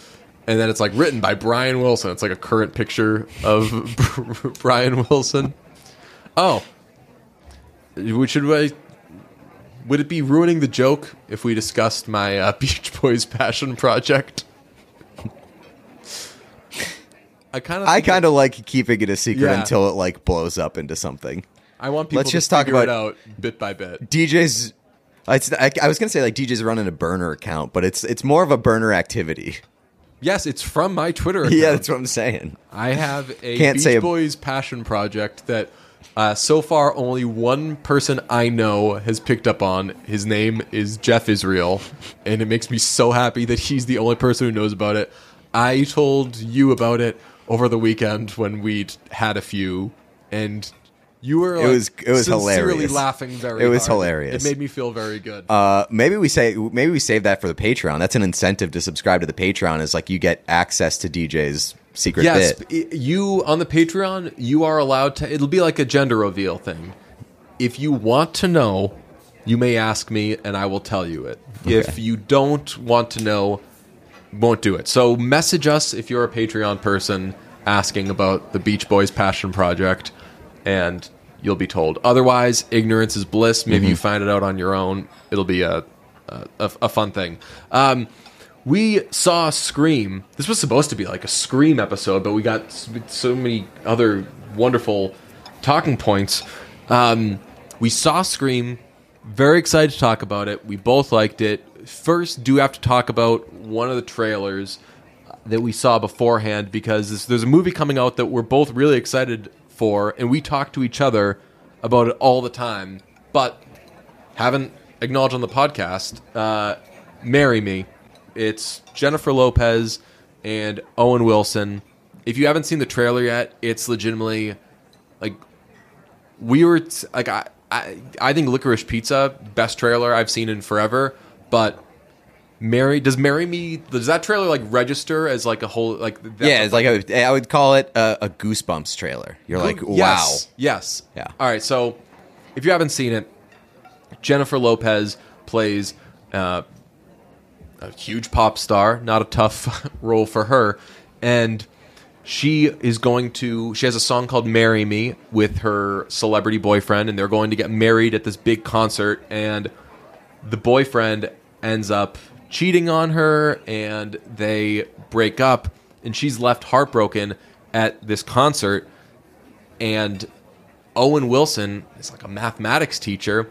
and then it's like written by Brian Wilson. It's like a current picture of Brian Wilson. Oh, Would- should I? Would it be ruining the joke if we discussed my uh, Beach Boys passion project? I kind of, I kind of like keeping it a secret Yeah. until it like blows up into something. I want people Let's to just talk figure it about- out bit by bit. DJ's. It's, I, I was gonna say like DJ's running a burner account, but it's it's more of a burner activity. Yes, it's from my Twitter account. Yeah, that's what I'm saying. I have a Can't Beach say a- Boys passion project that uh, so far only one person I know has picked up on. His name is Jeff Israel, and it makes me so happy that he's the only person who knows about it. I told you about it over the weekend when we'd had a few, and you were like, was- it was hilarious. laughing very It was hard. hilarious. It made me feel very good. Uh, maybe we say maybe we save that for the Patreon. That's an incentive to subscribe to the Patreon. Is like you get access to DJ's secret Yes, bit. you on the Patreon, you are allowed to. It'll be like a gender reveal thing. If you want to know, you may ask me, and I will tell you it. If you don't want to know, won't do it. So message us if you're a Patreon person asking about the Beach Boys Passion Project, and you'll be told. Otherwise, ignorance is bliss. Maybe you find it out on your own. It'll be a a, a, a fun thing. Um, we saw Scream. This was supposed to be like a Scream episode, but we got so many other wonderful talking points. Um, we saw Scream. Very excited to talk about it. We both liked it. First, do have to talk about one of the trailers that we saw beforehand because this, there's a movie coming out that we're both really excited for, and we talk to each other about it all the time, but haven't acknowledged on the podcast. Uh, Marry Me. It's Jennifer Lopez and Owen Wilson. If you haven't seen the trailer yet, it's legitimately like we were t- like I, I I think Licorice Pizza best trailer I've seen in forever, but Mary does Marry Me does that trailer like register as like a whole like that's yeah, it's like a, I would call it a, a Goosebumps trailer. You're like, wow. Yes. Yes. Yeah. All right. So, if you haven't seen it, Jennifer Lopez plays uh, a huge pop star. Not a tough role for her, and she is going to. She has a song called "Marry Me" with her celebrity boyfriend, and they're going to get married at this big concert. And the boyfriend ends up cheating on her and they break up and she's left heartbroken at this concert and Owen Wilson is like a mathematics teacher.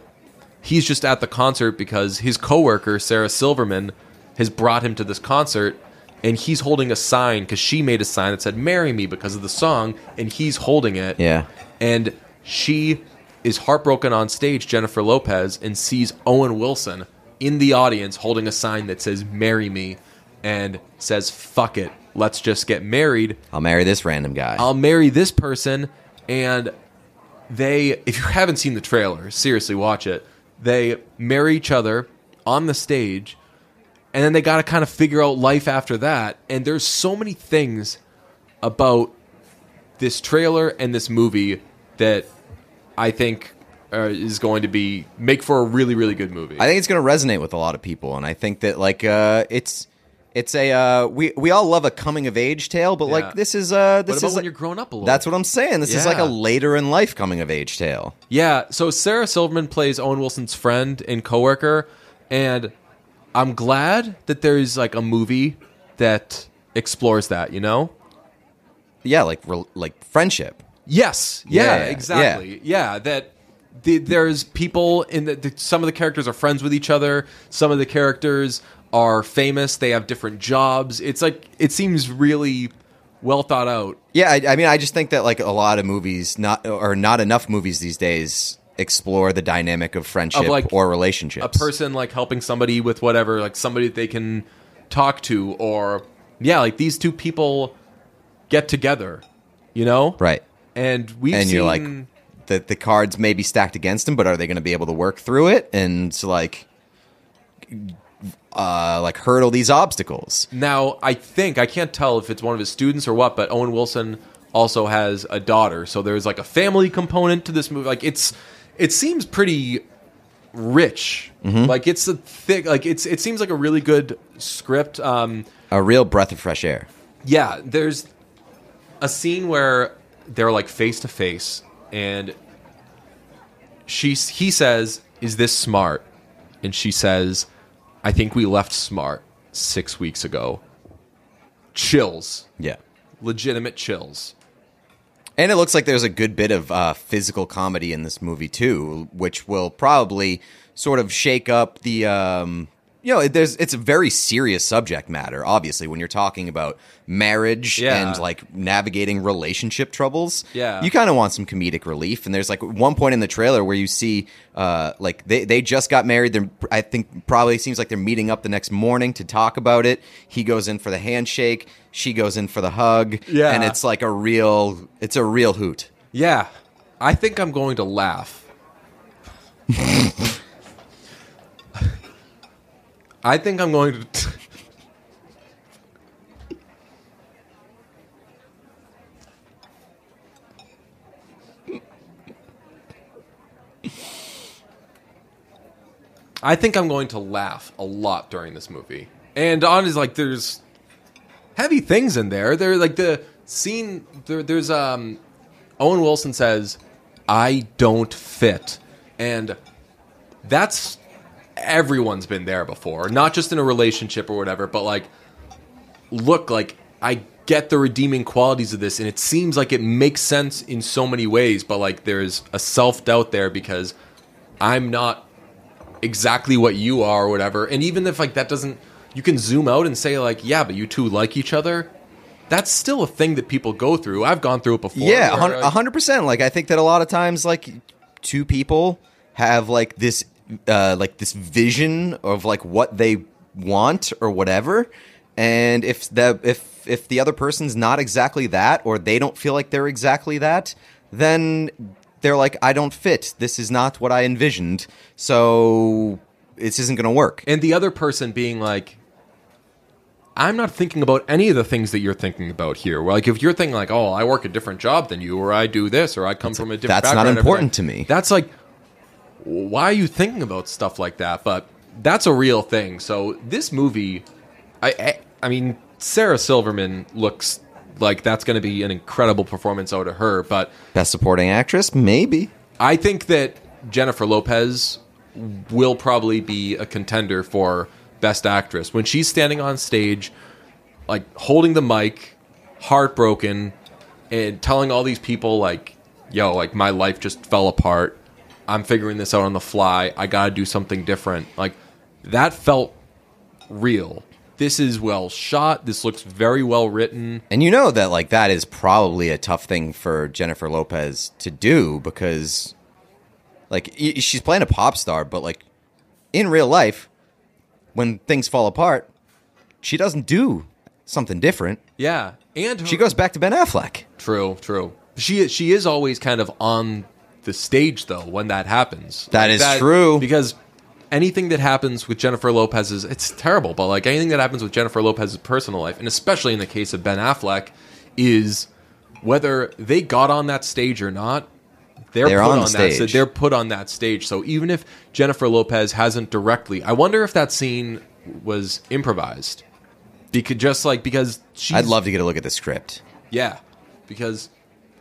He's just at the concert because his coworker Sarah Silverman has brought him to this concert and he's holding a sign cuz she made a sign that said marry me because of the song and he's holding it. Yeah. And she is heartbroken on stage, Jennifer Lopez, and sees Owen Wilson in the audience holding a sign that says marry me and says fuck it. Let's just get married. I'll marry this random guy. I'll marry this person and they if you haven't seen the trailer, seriously watch it. They marry each other on the stage and then they got to kind of figure out life after that and there's so many things about this trailer and this movie that I think uh, is going to be make for a really really good movie. I think it's going to resonate with a lot of people, and I think that like uh, it's it's a uh, we we all love a coming of age tale, but Yeah. like this is uh this about is when you're grown up a little? that's what I'm saying. This is like a later in life coming of age tale. Yeah, so Sarah Silverman plays Owen Wilson's friend and coworker, and I'm glad that there's like a movie that explores that. You know? Yeah, like re- like friendship. Yes. Yeah. Yeah, yeah, exactly. Yeah. That the, there's people in the, the some of the characters are friends with each other. Some of the characters are famous. They have different jobs. It's like it seems really well thought out. Yeah, I, I mean, I just think that like a lot of movies, not or not enough movies these days, explore the dynamic of friendship like, or relationships. A person like helping somebody with whatever, like somebody that they can talk to, or yeah, like these two people get together, you know, right? And we and seen, you're like the the cards may be stacked against him, but are they going to be able to work through it and like uh like hurdle these obstacles? Now, I think I can't tell if it's one of his students or what, but Owen Wilson also has a daughter, so there's like a family component to this movie. Like it's it seems pretty rich. Mm-hmm. Like it's a thick like it's it seems like a really good script. Um A real breath of fresh air. yeah, there's a scene where they're like face to face and she he says, "Is this smart?" And she says, "I think we left smart 6 weeks ago." Chills. Yeah. Legitimate chills. And it looks like there's a good bit of uh, physical comedy in this movie too, which will probably sort of shake up the. Um, you know, there's it's a very serious subject matter. Obviously, when you're talking about marriage Yeah. and like navigating relationship troubles, Yeah. you kind of want some comedic relief. And there's like one point in the trailer where you see, uh, like they they just got married. They're I think probably seems like they're meeting up the next morning to talk about it. He goes in for the handshake. She goes in for the hug. Yeah. and it's like a real it's a real hoot. Yeah. I think I'm going to laugh. I think I'm going to. I think I'm going to laugh a lot during this movie. And honestly, like, there's heavy things in there. There, like the scene. There, there's um, Owen Wilson says, "I don't fit," and that's everyone's been there before. Not just in a relationship or whatever, but like, look, like I get the redeeming qualities of this, and it seems like it makes sense in so many ways. But like, there's a self doubt there because I'm not exactly what you are or whatever. And even if like that doesn't, you can zoom out and say like, yeah, but you two like each other. That's still a thing that people go through. I've gone through it before. Yeah, a where, hun- a like- hundred percent. Like I think that a lot of times, like two people have like this, uh, like this vision of like what they want or whatever, and if the if if the other person's not exactly that, or they don't feel like they're exactly that, then they're like, I don't fit. This is not what I envisioned. So this isn't going to work. and the other person being like i'm not thinking about any of the things that you're thinking about here like if you're thinking like oh i work a different job than you or i do this or i come from a different that's not important to me. that's like why are you thinking about stuff like that but that's a real thing so this movie i i, I mean sarah silverman looks like that's going to be an incredible performance out of her but Best supporting actress, maybe. I think that Jennifer Lopez will probably be a contender for Best Actress when she's standing on stage, like holding the mic, heartbroken, and telling all these people like, "Yo, like my life just fell apart. I'm figuring this out on the fly. I got to do something different." Like that felt real. This is well shot. This looks very well written. And you know that like that is probably a tough thing for Jennifer Lopez to do because like she's playing a pop star, but like in real life when things fall apart, she doesn't do something different. Yeah, and her- She goes back to Ben Affleck. True, true. She she is always kind of on the stage though when that happens. That Like is true. because anything that happens with Jennifer Lopez's it's terrible, but like anything that happens with Jennifer Lopez's personal life, and especially in the case of Ben Affleck, is whether they got on that stage or not. They're, They're put on on, that. So stage. they're put on that stage. So even if Jennifer Lopez hasn't directly, I wonder if that scene was improvised. Because just like because she's, I'd love to get a look at the script. yeah, because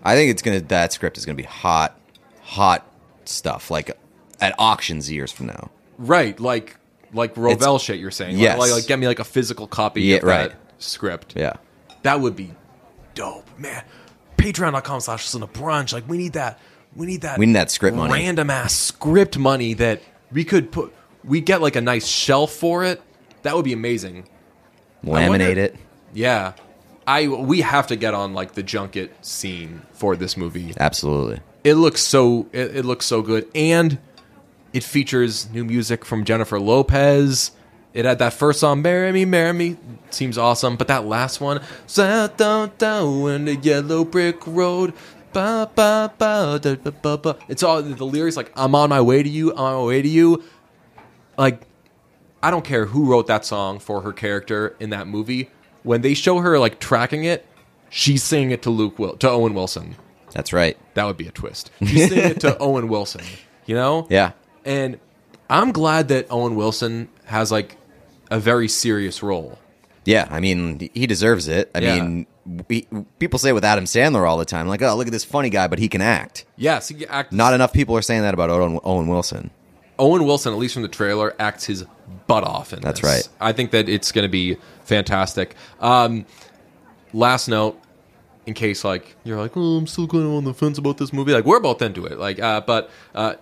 I think it's gonna that script is gonna be hot, hot stuff like at auctions years from now. Right, like like Rovell shit you're saying. Like- Yes. Like, like, get me like a physical copy Yeah, of that right. script. Yeah. That would be dope, man. Patreon.com slash listen to brunch. Like we need that We need that. We need that script money. Random ass script money that we could put. We get like a nice shelf for it. That would be amazing. Laminate wonder- it. Yeah, I we have to get on like the junket scene for this movie. Absolutely. It looks so it, it looks so good, and it features new music from Jennifer Lopez. It had that first song, "Marry Me, Marry Me," seems awesome, but that last one, "South down down in the yellow brick road." Ba, ba, ba, da, ba, ba, ba. It's all the lyrics like "I'm on my way to you, I'm on my way to you." Like, I don't care who wrote that song for her character in that movie. When they show her like tracking it, she's singing it to Luke Will to Owen Wilson. That's right. That would be a twist. She's singing it to Owen Wilson. You know? Yeah. And I'm glad that Owen Wilson has like a very serious role. Yeah, I mean, he deserves it. I Yeah. mean, we, people say with Adam Sandler all the time, like, "Oh, look at this funny guy, but he can act." Yes, he act, Not enough people are saying that about Owen, Owen Wilson. Owen Wilson, at least from the trailer, acts his butt off in That's this. right. I think that it's going to be fantastic. Um, last note, in case like you're like, oh, I'm still kind of on the fence about this movie. Like we're both into it. Like, uh, but uh,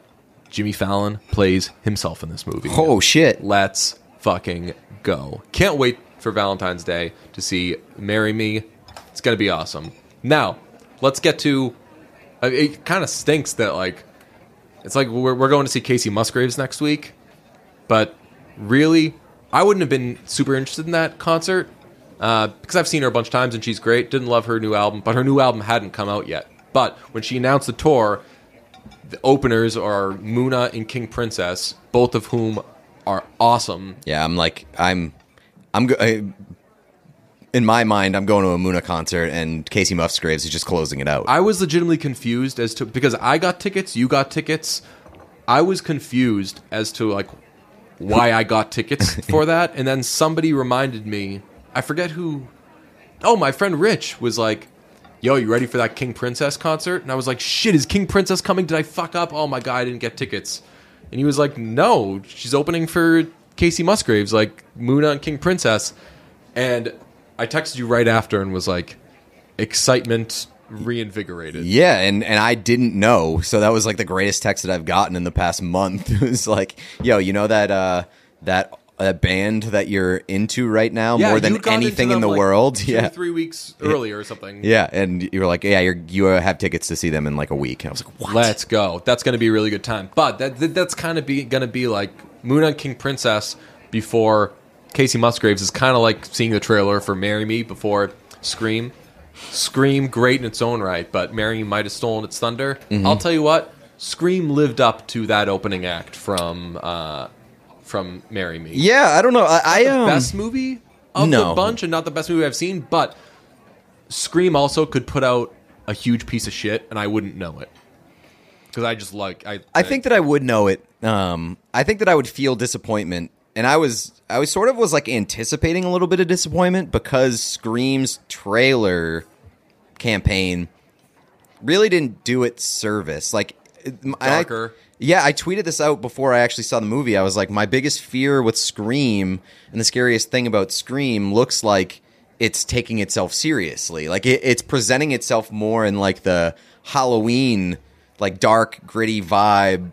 Jimmy Fallon plays himself in this movie. Oh shit! Let's fucking go. Can't wait for Valentine's Day to see Marry Me. It's going to be awesome. Now, let's get to. Uh, it kind of stinks that, like, it's like we're, we're going to see Kacey Musgraves next week, but really, I wouldn't have been super interested in that concert uh, because I've seen her a bunch of times and she's great. Didn't love her new album, but her new album hadn't come out yet. But when she announced the tour, the openers are Muna and King Princess, both of whom are awesome. Yeah, I'm like, I'm, I'm. Go- I, in my mind, I'm going to a Muna concert, and Kacey Musgraves is just closing it out. I was legitimately confused as to because I got tickets, you got tickets. I was confused as to like why I got tickets for that, and then somebody reminded me. I forget who. Oh, my friend Rich was like, "Yo, you ready for that King Princess concert?" And I was like, "Shit, is King Princess coming? Did I fuck up? Oh my god, I didn't get tickets." And he was like, "No, she's opening for Kacey Musgraves, like Moon on King Princess." And I texted you right after and was like, excitement reinvigorated. yeah, and and I didn't know, so that was like the greatest text that I've gotten in the past month. it was like, yo, you know that uh that that band that you're into right now more than anything in the like, world. two Yeah, three weeks earlier or something. yeah, and you were like, yeah, you're you have tickets to see them in like a week. And I was like, what? Let's go. That's going to be a really good time. But that, that that's kind of be going to be like Moon on King Princess before Kacey Musgraves is kind of like seeing the trailer for Marry Me before Scream. Scream, great in its own right, but Marry Me might have stolen its thunder. Mm-hmm. I'll tell you what, Scream lived up to that opening act from uh, from Marry Me. Yeah, I don't know. I, I the um, best movie of no. the bunch and not the best movie I've seen, but Scream also could put out a huge piece of shit and I wouldn't know it. Because I just like I I think that I would know it. Um, I think that I would feel disappointment, and I was I was sort of was like anticipating a little bit of disappointment because Scream's trailer campaign really didn't do it service. Like and I- Darker. yeah, I tweeted this out before I actually saw the movie. I was like, my biggest fear with Scream and the scariest thing about Scream looks like it's taking itself seriously. Like it, it's presenting itself more in like the Halloween, like dark, gritty vibe,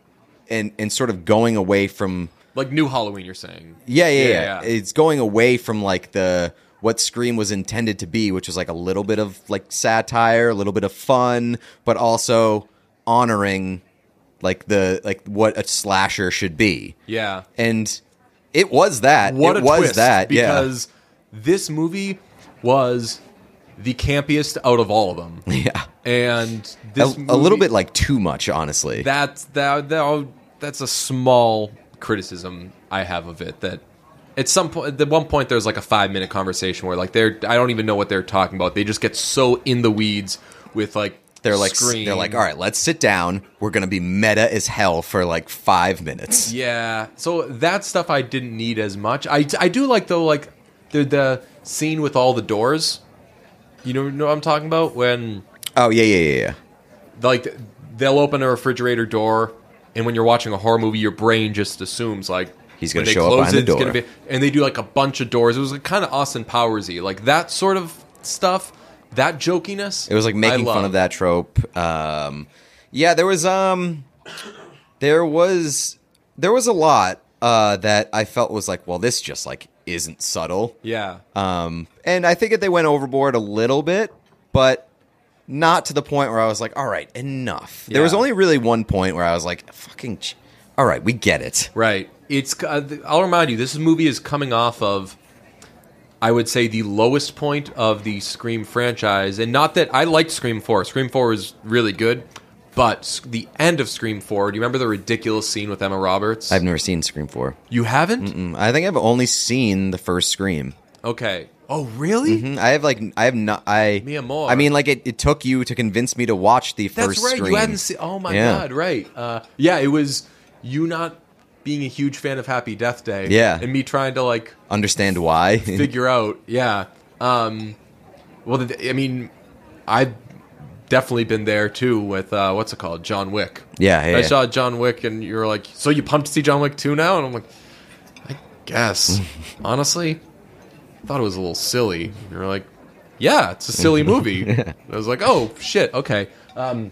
and and sort of going away from like new Halloween you're saying. yeah, yeah, yeah. Yeah, yeah. It's going away from like the what Scream was intended to be, which was like a little bit of like satire, a little bit of fun, but also honoring like the like what a slasher should be. Yeah. And it was that. What it a was twist that. because this movie was the campiest out of all of them. yeah. Yeah. And A, this a little bit like too much, honestly. that's that, that that's a small criticism I have of it. That at some point, at one point, there's like a five minute conversation where like they're I don't even know what they're talking about. They just get so in the weeds with like they're like Scream. they're like, all right, let's sit down. We're gonna be meta as hell for like five minutes. Yeah, so that stuff I didn't need as much. I, I do like though like the the scene with all the doors. You know, know what I'm talking about when Oh yeah, yeah, yeah, yeah. like they'll open a refrigerator door, and when you're watching a horror movie, your brain just assumes like He's gonna they show up close behind the it, it's door. be, and they do like a bunch of doors. It was like, kind of Austin Powersy, like that sort of stuff. That jokiness. It was like making fun of that trope. Um, Yeah, there was um there was there was a lot uh that I felt was like, well, this just like isn't subtle. Yeah. Um and I think that they went overboard a little bit, but not to the point where I was like, all right, enough. There was only really one point where I was like, fucking ch- all right, we get it. Right. It's. Uh, I'll remind you. This movie is coming off of, I would say, the lowest point of the Scream franchise, and not that I liked Scream Four. Scream Four is really good, but s- the end of Scream Four. Do you remember the ridiculous scene with Emma Roberts? I've never seen Scream 4. you haven't? Mm, I think I've only seen the first Scream. Okay. Oh, really? Mm, I have like I have not I Mia Moore. I mean like it, it took you to convince me to watch the That's first right. Scream. You hadn't seen. Oh my Yeah. god! Right. Uh, yeah. It was you not being a huge fan of Happy Death Day. Yeah. And me trying to like Understand why? figure out. Yeah. Um, well, th- I mean, I've definitely been there too with uh, what's it called, John Wick. Yeah, yeah, I yeah. saw John Wick, and you were like, "So you pumped to see John Wick two now?" And I'm like, "I guess." Honestly, I thought it was a little silly. You were like, "Yeah, it's a silly movie." I was like, "Oh shit, okay." Um,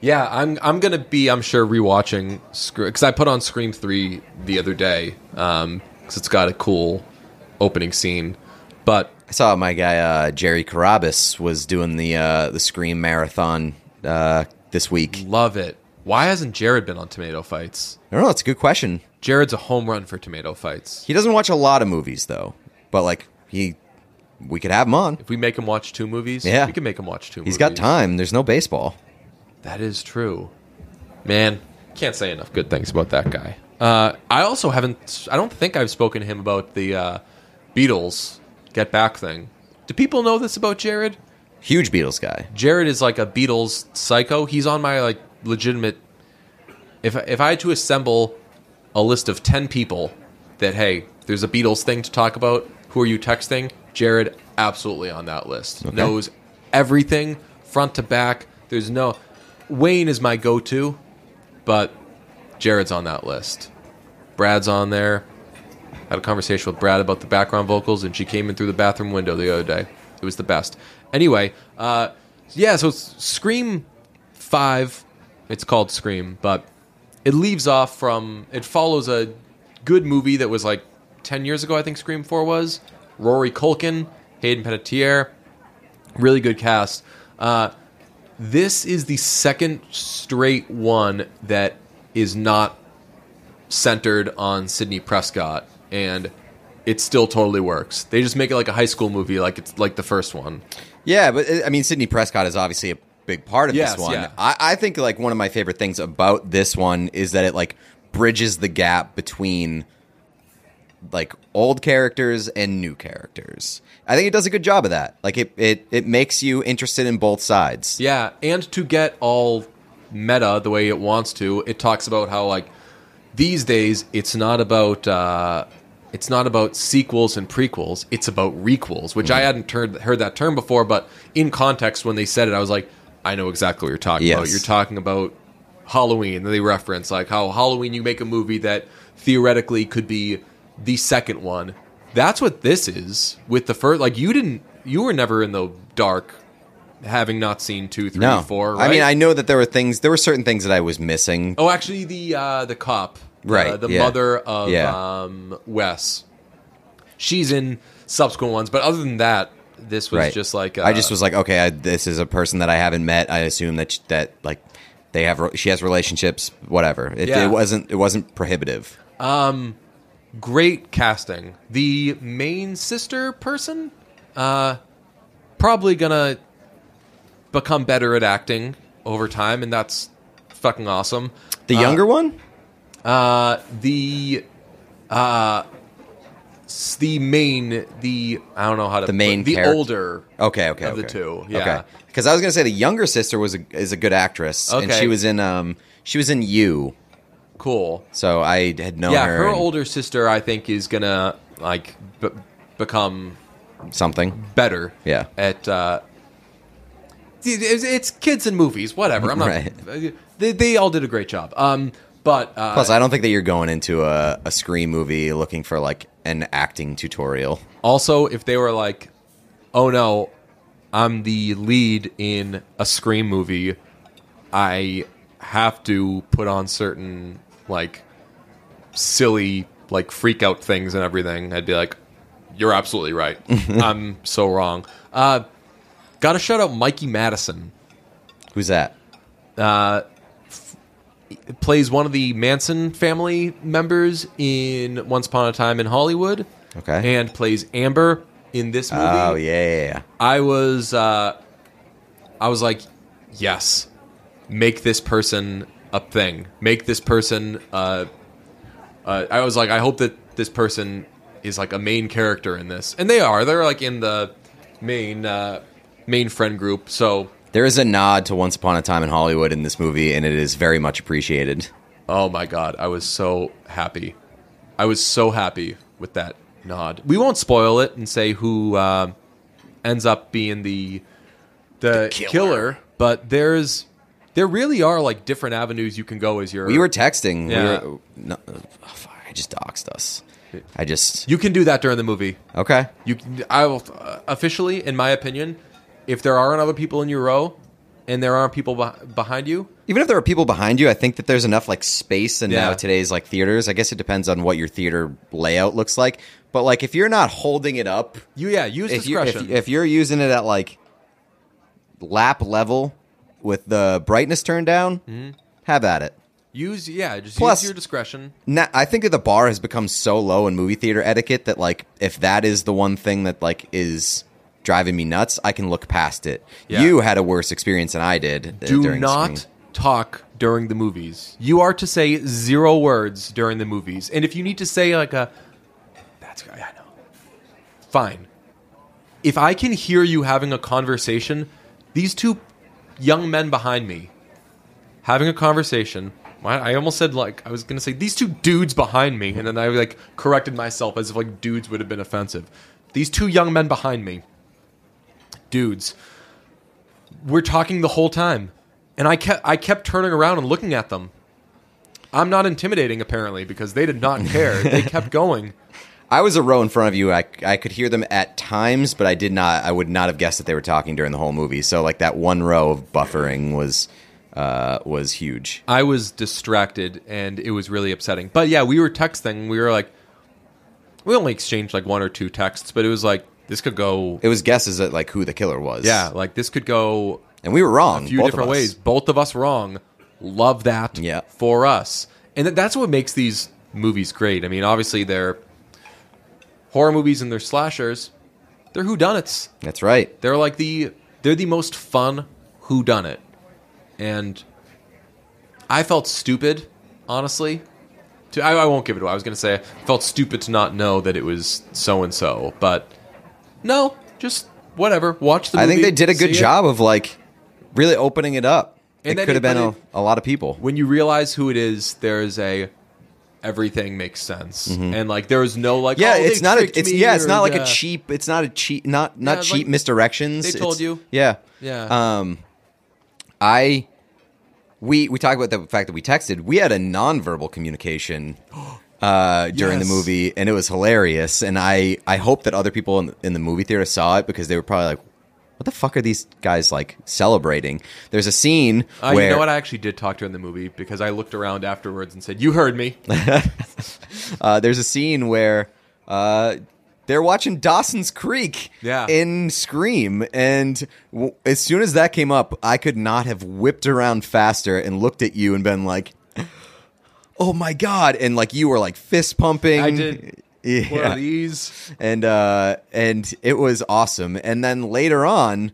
yeah, I'm I'm gonna be I'm sure rewatching because I put on Scream three the other day because it's got a cool opening scene, but I saw my guy uh, Jared Carrabis was doing the uh, the Scream marathon uh, this week. love it. Why hasn't Jared been on Tomato Fights? I don't know. It's a good question. Jared's a home run for Tomato Fights. He doesn't watch a lot of movies though, but like he, we could have him on. If we make him watch two movies, Yeah. we can make him watch two. He's movies. got time. There's no baseball. That is true. Man, can't say enough good things about that guy. Uh, I also haven't. I don't think I've spoken to him about the uh, Beatles Get Back thing. Do people know this about Jared? Huge Beatles guy. Jared is like a Beatles psycho. He's on my like legitimate. If if I had to assemble a list of ten people that hey, there's a Beatles thing to talk about. Who are you texting? Jared, absolutely on that list. Okay. Knows everything front to back. There's no Wayne is my go-to, but Jared's on that list. Brad's on there. Had a conversation with Brad about the background vocals, and she came in through the bathroom window the other day. It was the best. Anyway, uh, yeah, so Scream 5. It's called Scream, but it leaves off from. It follows a good movie that was like 10 years ago, I think Scream 4 was. Rory Culkin, Hayden Panettiere. Really good cast. Uh, this is the second straight one that is not centered on Sidney Prescott, and it still totally works. They just make it like a high school movie, like it's like the first one. Yeah, but I mean, Sidney Prescott is obviously a big part of Yes, this one. yeah. I, I think like one of my favorite things about this one is that it like bridges the gap between like old characters and new characters. I think it does a good job of that. Like it, it, it makes you interested in both sides. Yeah, and to get all meta the way it wants to, it talks about how like these days it's not about uh, it's not about sequels and prequels. It's about requels, which I hadn't heard heard that term before. But in context, when they said it, I was like, I know exactly what you're talking about. You're talking about Halloween. They reference like how Halloween you make a movie that theoretically could be the second one. That's what this is with the first. Like you didn't, you were never in the dark, having not seen two, three, No, four. I mean. I know that there were things, there were certain things that I was missing. Oh, actually, the uh, the cop, the- Right, the yeah. mother of Yeah. um, Wes. She's in subsequent ones, but other than that, this was right. just like uh, I just was like, okay, I, this is a person that I haven't met. I assume that sh- that like they have, she has relationships, whatever. It, Yeah. it wasn't, it wasn't prohibitive. Great casting. The main sister person, uh, probably gonna become better at acting over time, and that's fucking awesome. The younger one, Uh, the uh, s- the main the I don't know how to The main put, the character. older okay, okay, of the okay. two, yeah. okay. Because I was gonna say the younger sister was a, is a good actress, and Okay. she was in um she was in You, cool. so I had known yeah, her. her in older sister I think is gonna like b- become something. better. Yeah. At uh, it's, it's kids and movies, whatever. I'm not. Right. They, they all did a great job. Um, but uh, Plus, I don't think that you're going into a, a Scream movie looking for like an acting tutorial. also, if they were like, "Oh no, I'm the lead in a Scream movie," I have to put on certain like silly like freak out things and everything, I'd be like, "You're absolutely right. I'm so wrong." Uh, Got to shout out Mikey Madison. Who's that? uh Plays one of the Manson family members in Once Upon a Time in Hollywood. Okay. And plays Amber in this movie. Oh yeah, yeah, yeah. I was uh, I was like, yes, make this person a thing. Make this person. Uh, uh, I was like, I hope that this person is like a main character in this, and they are. They're like in the main uh, main friend group. So, There is a nod to Once Upon a Time in Hollywood in this movie, and it is very much appreciated. oh my god, I was so happy. I was so happy with that nod. We won't spoil it and say who uh, ends up being the the, killer. killer. but there's there really are like different avenues you can go as your We were texting. Yeah. We were, no, oh, fuck, I just doxed us. I just you can do that during the movie. okay. You I will uh, officially in my opinion, if there aren't other people in your row and there aren't people beh behind you, Even if there are people behind you, I think that there's enough like space in Yeah. now today's like theaters. I guess it depends on what your theater layout looks like. But like if you're not holding it up, you yeah, use if you're, discretion. if, if you're using it at like lap level with the brightness turned down, Mm-hmm. have at it. use yeah, just Plus- use your discretion. Na I think that the bar has become so low in movie theater etiquette that like if that is the one thing that like is driving me nuts, I can look past it. Yeah. You had a worse experience than I did. uh, Do during not screening. talk during the movies. You are to say zero words during the movies. And if you need to say like a that's I know. Fine. If I can hear you having a conversation, these two young men behind me having a conversation. I I almost said like I was gonna say these two dudes behind me, and then I like corrected myself as if like dudes would have been offensive. These two young men behind me, dudes, we're talking the whole time, and I kept I kept turning around and looking at them. I'm not intimidating apparently because they did not care. they kept going. I was a row in front of you. I, I could hear them at times, but I did not. I would not have guessed that they were talking during the whole movie. So like that one row of buffering was uh, was huge. I was distracted and it was really upsetting. But yeah, we were texting. We were like, we only exchanged like one or two texts, but it was like this could go. It was guesses at like who the killer was. Yeah, like this could go and we were wrong. a few both of different us. ways. Both of us wrong. Love that. Yeah. for us, and th- that's what makes these movies great. I mean, obviously they're horror movies and they're slashers. They're whodunits. That's right. They're like the they're the most fun whodunit, and I felt stupid, honestly. To, I, I won't give it away. I was going to say I felt stupid to not know that it was so and so, but no, just whatever. Watch the. I think they did a good it. job of like really opening it up. And it could have been a, a lot of people. when you realize who it is. There's a everything makes sense, and like there was no like Mm-hmm. Yeah, oh, it's not a it's yeah, it's not like the- a cheap it's not a cheap not not Yeah, cheap like, misdirections. they told It's- you. Yeah. Yeah. Um I we we talked about the fact that we texted. We had a nonverbal communication uh during the movie and it was hilarious and I I hope that other people in, in the movie theater saw it because they were probably like what the fuck are these guys like celebrating? There's a scene Uh, where you know what? I actually did talk to her in the movie because I looked around afterwards and said, "You heard me." Uh, there's a scene where uh, they're watching Dawson's Creek Yeah. in Scream, and w- as soon as that came up, I could not have whipped around faster and looked at you and been like, "Oh my god!" and like you were like fist pumping. I did. One Yeah. of these. and uh, and it was awesome. And then later on.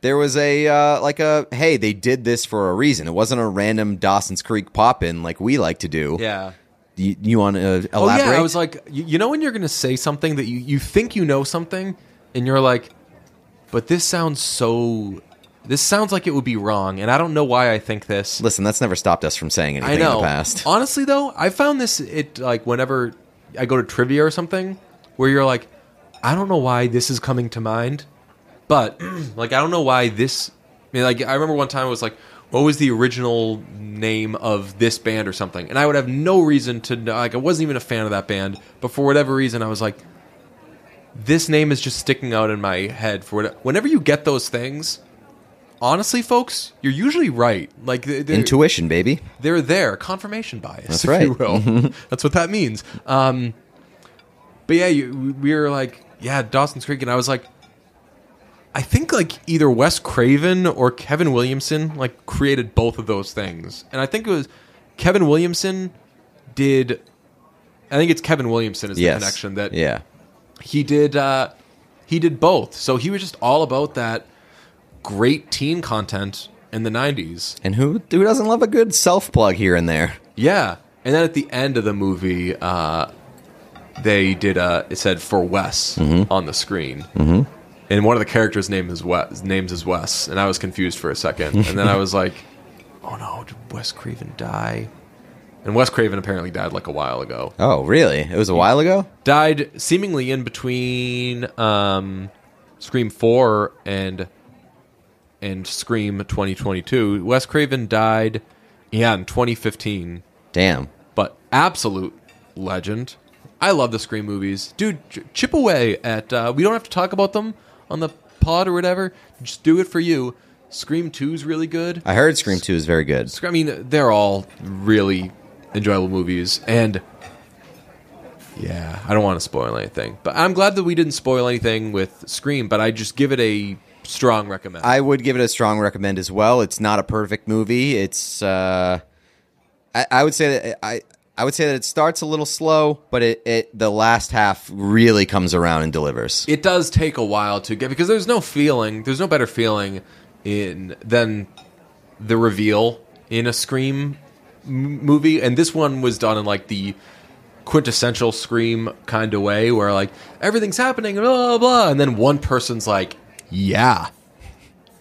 There was a uh, like a hey they did this for a reason. It wasn't a random Dawson's Creek pop in like we like to do. Yeah. You, you want to Oh elaborate? yeah. I was like, you, you know, when you're going to say something that you you think you know something, and you're like, but this sounds so. This sounds like it would be wrong, and I don't know why I think this. Listen, that's never stopped us from saying anything I know. in the past. Honestly, though, I found this it like whenever I go to trivia or something, where you're like, I don't know why this is coming to mind, but like I don't know why this. I mean, like I remember one time it was like, what was the original name of this band or something, and I would have no reason to know. Like I wasn't even a fan of that band, but for whatever reason, I was like, this name is just sticking out in my head for what, whenever you get those things. Honestly, folks, you're usually right. Like Intuition, baby. they're there. Confirmation bias, That's if right. you will. That's what that means. Um, but yeah, you, we were like, yeah, Dawson's Creek, and I was like, I think like either Wes Craven or Kevin Williamson like created both of those things, and I think it was Kevin Williamson did. I think it's Kevin Williamson is Yes. the connection that Yeah. he did uh he did both so he was just all about that great teen content in the 90s And who who doesn't love a good self plug here and there? yeah and then at the end of the movie uh they did uh it said for wes on the screen mm-hmm. and one of the characters name is wes names is wes and i was confused for a second and then i was like oh no did wes craven die and wes craven apparently died like a while ago Oh, really? It was a while ago. died seemingly in between um, Scream Four and and Scream 2022. Wes Craven died, yeah, in 2015. Damn. But absolute legend. I love the Scream movies, dude. ch- Chip away at. Uh, we don't have to talk about them on the pod or whatever. Just do it for you. Scream Two is really good. I heard Scream Two is very good. I mean, they're all really enjoyable movies, and yeah, I don't want to spoil anything, but I'm glad that we didn't spoil anything with Scream. But I just give it a strong recommend. I would give it a strong recommend as well. It's not a perfect movie. It's uh, I, I would say that I I would say that it starts a little slow, but it, it the last half really comes around and delivers. it does take a while to get because there's no feeling, there's no better feeling in than the reveal in a Scream m- movie, and this one was done in like the quintessential Scream kind of way, where like everything's happening, blah blah, blah and then one person's like, "Yeah,"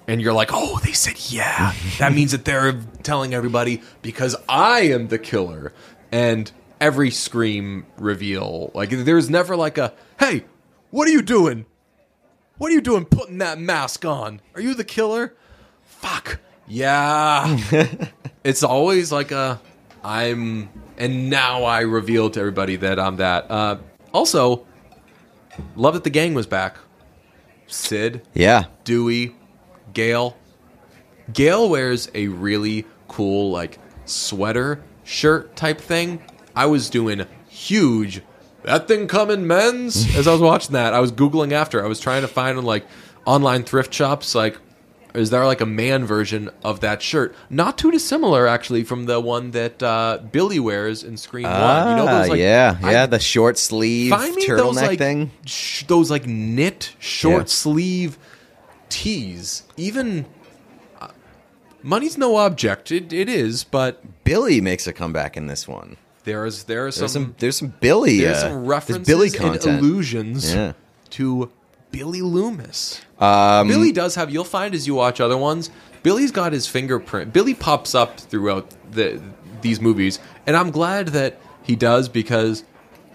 and you're like, "Oh, they said yeah." that means that they're telling everybody because I am the killer, and every Scream reveal, like there's never like a, "Hey, what are you doing?" What are you doing putting that mask on? Are you the killer? Fuck. Yeah. it's always like a I'm and now I reveal to everybody that I'm that. Uh also love that the gang was back. Sid, Yeah, Dewey, Gail. Gail wears a really cool like sweater shirt type thing. I was doing huge that thing come in men's as I was watching that. I was googling after. I was trying to find like online thrift shops like is there like a man version of that shirt? Not too dissimilar actually from the one that uh, Billy wears in Scream One. You know those Ah, like yeah, I- yeah, the short sleeve turtleneck those like thing. sh- those like knit short Yeah. sleeve tees. Even uh, money's no object. It, it is, but Billy makes a comeback in this one. there's there are some, There's some there's some Billy there's uh, some references Billy and content. allusions Yeah. to Billy Loomis. Um, Billy does have. You'll find as you watch other ones, Billy's got his fingerprint. Billy pops up throughout the these movies, and I'm glad that he does because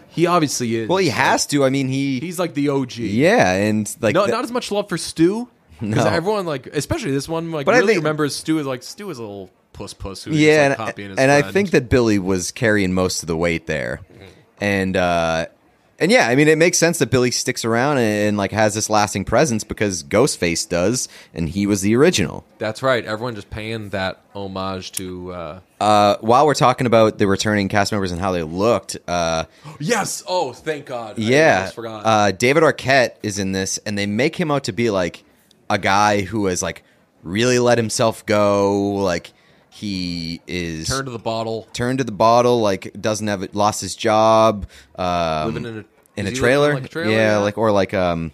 he obviously is. well, he has to. I mean, he He's like the OG. yeah, and like no, not as much love for Stu. Because No. everyone like, especially this one, like But I really think- remembers Stu as like Stu is a little puss puss who yeah, just, like, and, copying his and I think that Billy was carrying most of the weight there, and uh, and yeah, I mean, it makes sense that Billy sticks around and, and like has this lasting presence because Ghostface does, and he was the original. that's right. Everyone just paying that homage to. uh Uh, while we're talking about the returning cast members and how they looked, uh, Yes. Oh, thank God. I yeah, almost forgot. uh, David Arquette is in this, and they make him out to be like a guy who has like really let himself go, like he is Turn to the bottle. turned to the bottle, like doesn't have it, lost his job, um, Living in a- in a trailer, like, a trailer? yeah, Yeah. like or like um,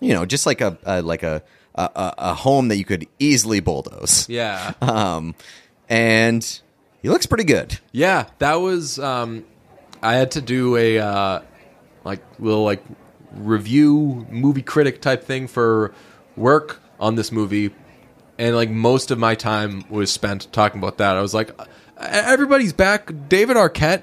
you know, just like a, a like a, a a a home that you could easily bulldoze, Yeah. um, and he looks pretty good. Yeah, that was. Um, I had to do a uh, like little like review movie critic type thing for work on this movie, and like most of my time was spent talking about that. I was like, "E- everybody's back. David Arquette.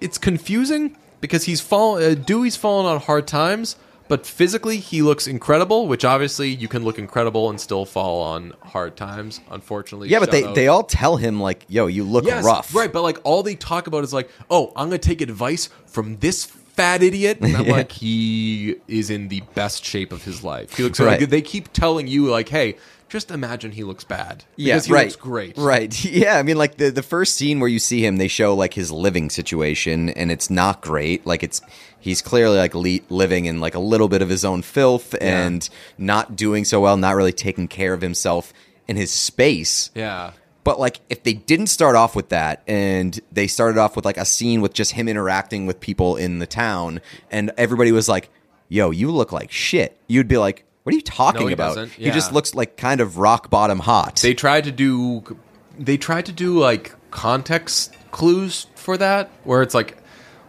It's confusing because he's fallen. Uh, Dewey's fallen on hard times. But physically, he looks incredible. Which obviously, you can look incredible and still fall on hard times. Unfortunately, Yeah, but they, out- they all tell him like, "Yo, you look Yes, rough." Right, but like all they talk about is like, oh, I'm gonna take advice from this fat idiot. And I'm Yeah. like, he is in the best shape of his life. He looks Right. like they keep telling you like, hey, just imagine he looks bad. Yeah, because he right. looks great. Right. Yeah, I mean like the the first scene where you see him, they show like his living situation and it's not great. Like it's he's clearly like le- living in like a little bit of his own filth and not doing so well, not really taking care of himself in his space. Yeah. But like if they didn't start off with that and they started off with like a scene with just him interacting with people in the town and everybody was like, "Yo, you look like shit." You'd be like, "What are you talking No, he about?" doesn't. He just looks like kind of rock bottom hot. They tried to do they tried to do like context clues for that where it's like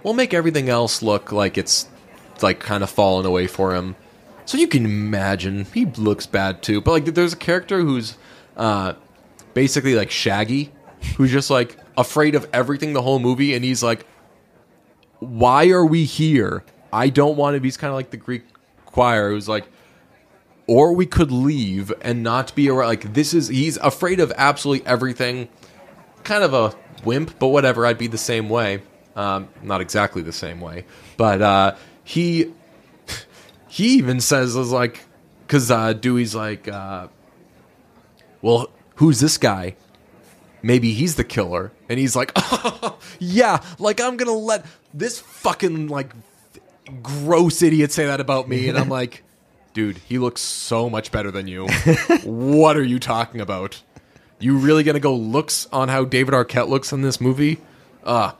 we'll make everything else look like it's like kind of fallen away for him. So you can imagine he looks bad too. But like there's a character who's uh basically like Shaggy who's just like afraid of everything the whole movie and he's like why are we here? I don't want to be he's kind of like the Greek choir who's like or we could leave and not be around. Like this is he's afraid of absolutely everything. Kind of a wimp, but whatever. I'd be the same way. Um, not exactly the same way, but uh, he he even says is like because uh, Dewey's like, uh, well, who's this guy? Maybe he's the killer, and he's like, yeah, like I'm gonna let this fucking like gross idiot say that about me, and I'm like, dude, he looks so much better than you. what are you talking about? You really gonna go looks on how David Arquette looks in this movie? Ah,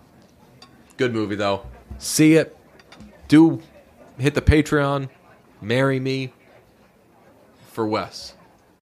good movie though. See it. Do hit the Patreon. Marry me for Wes.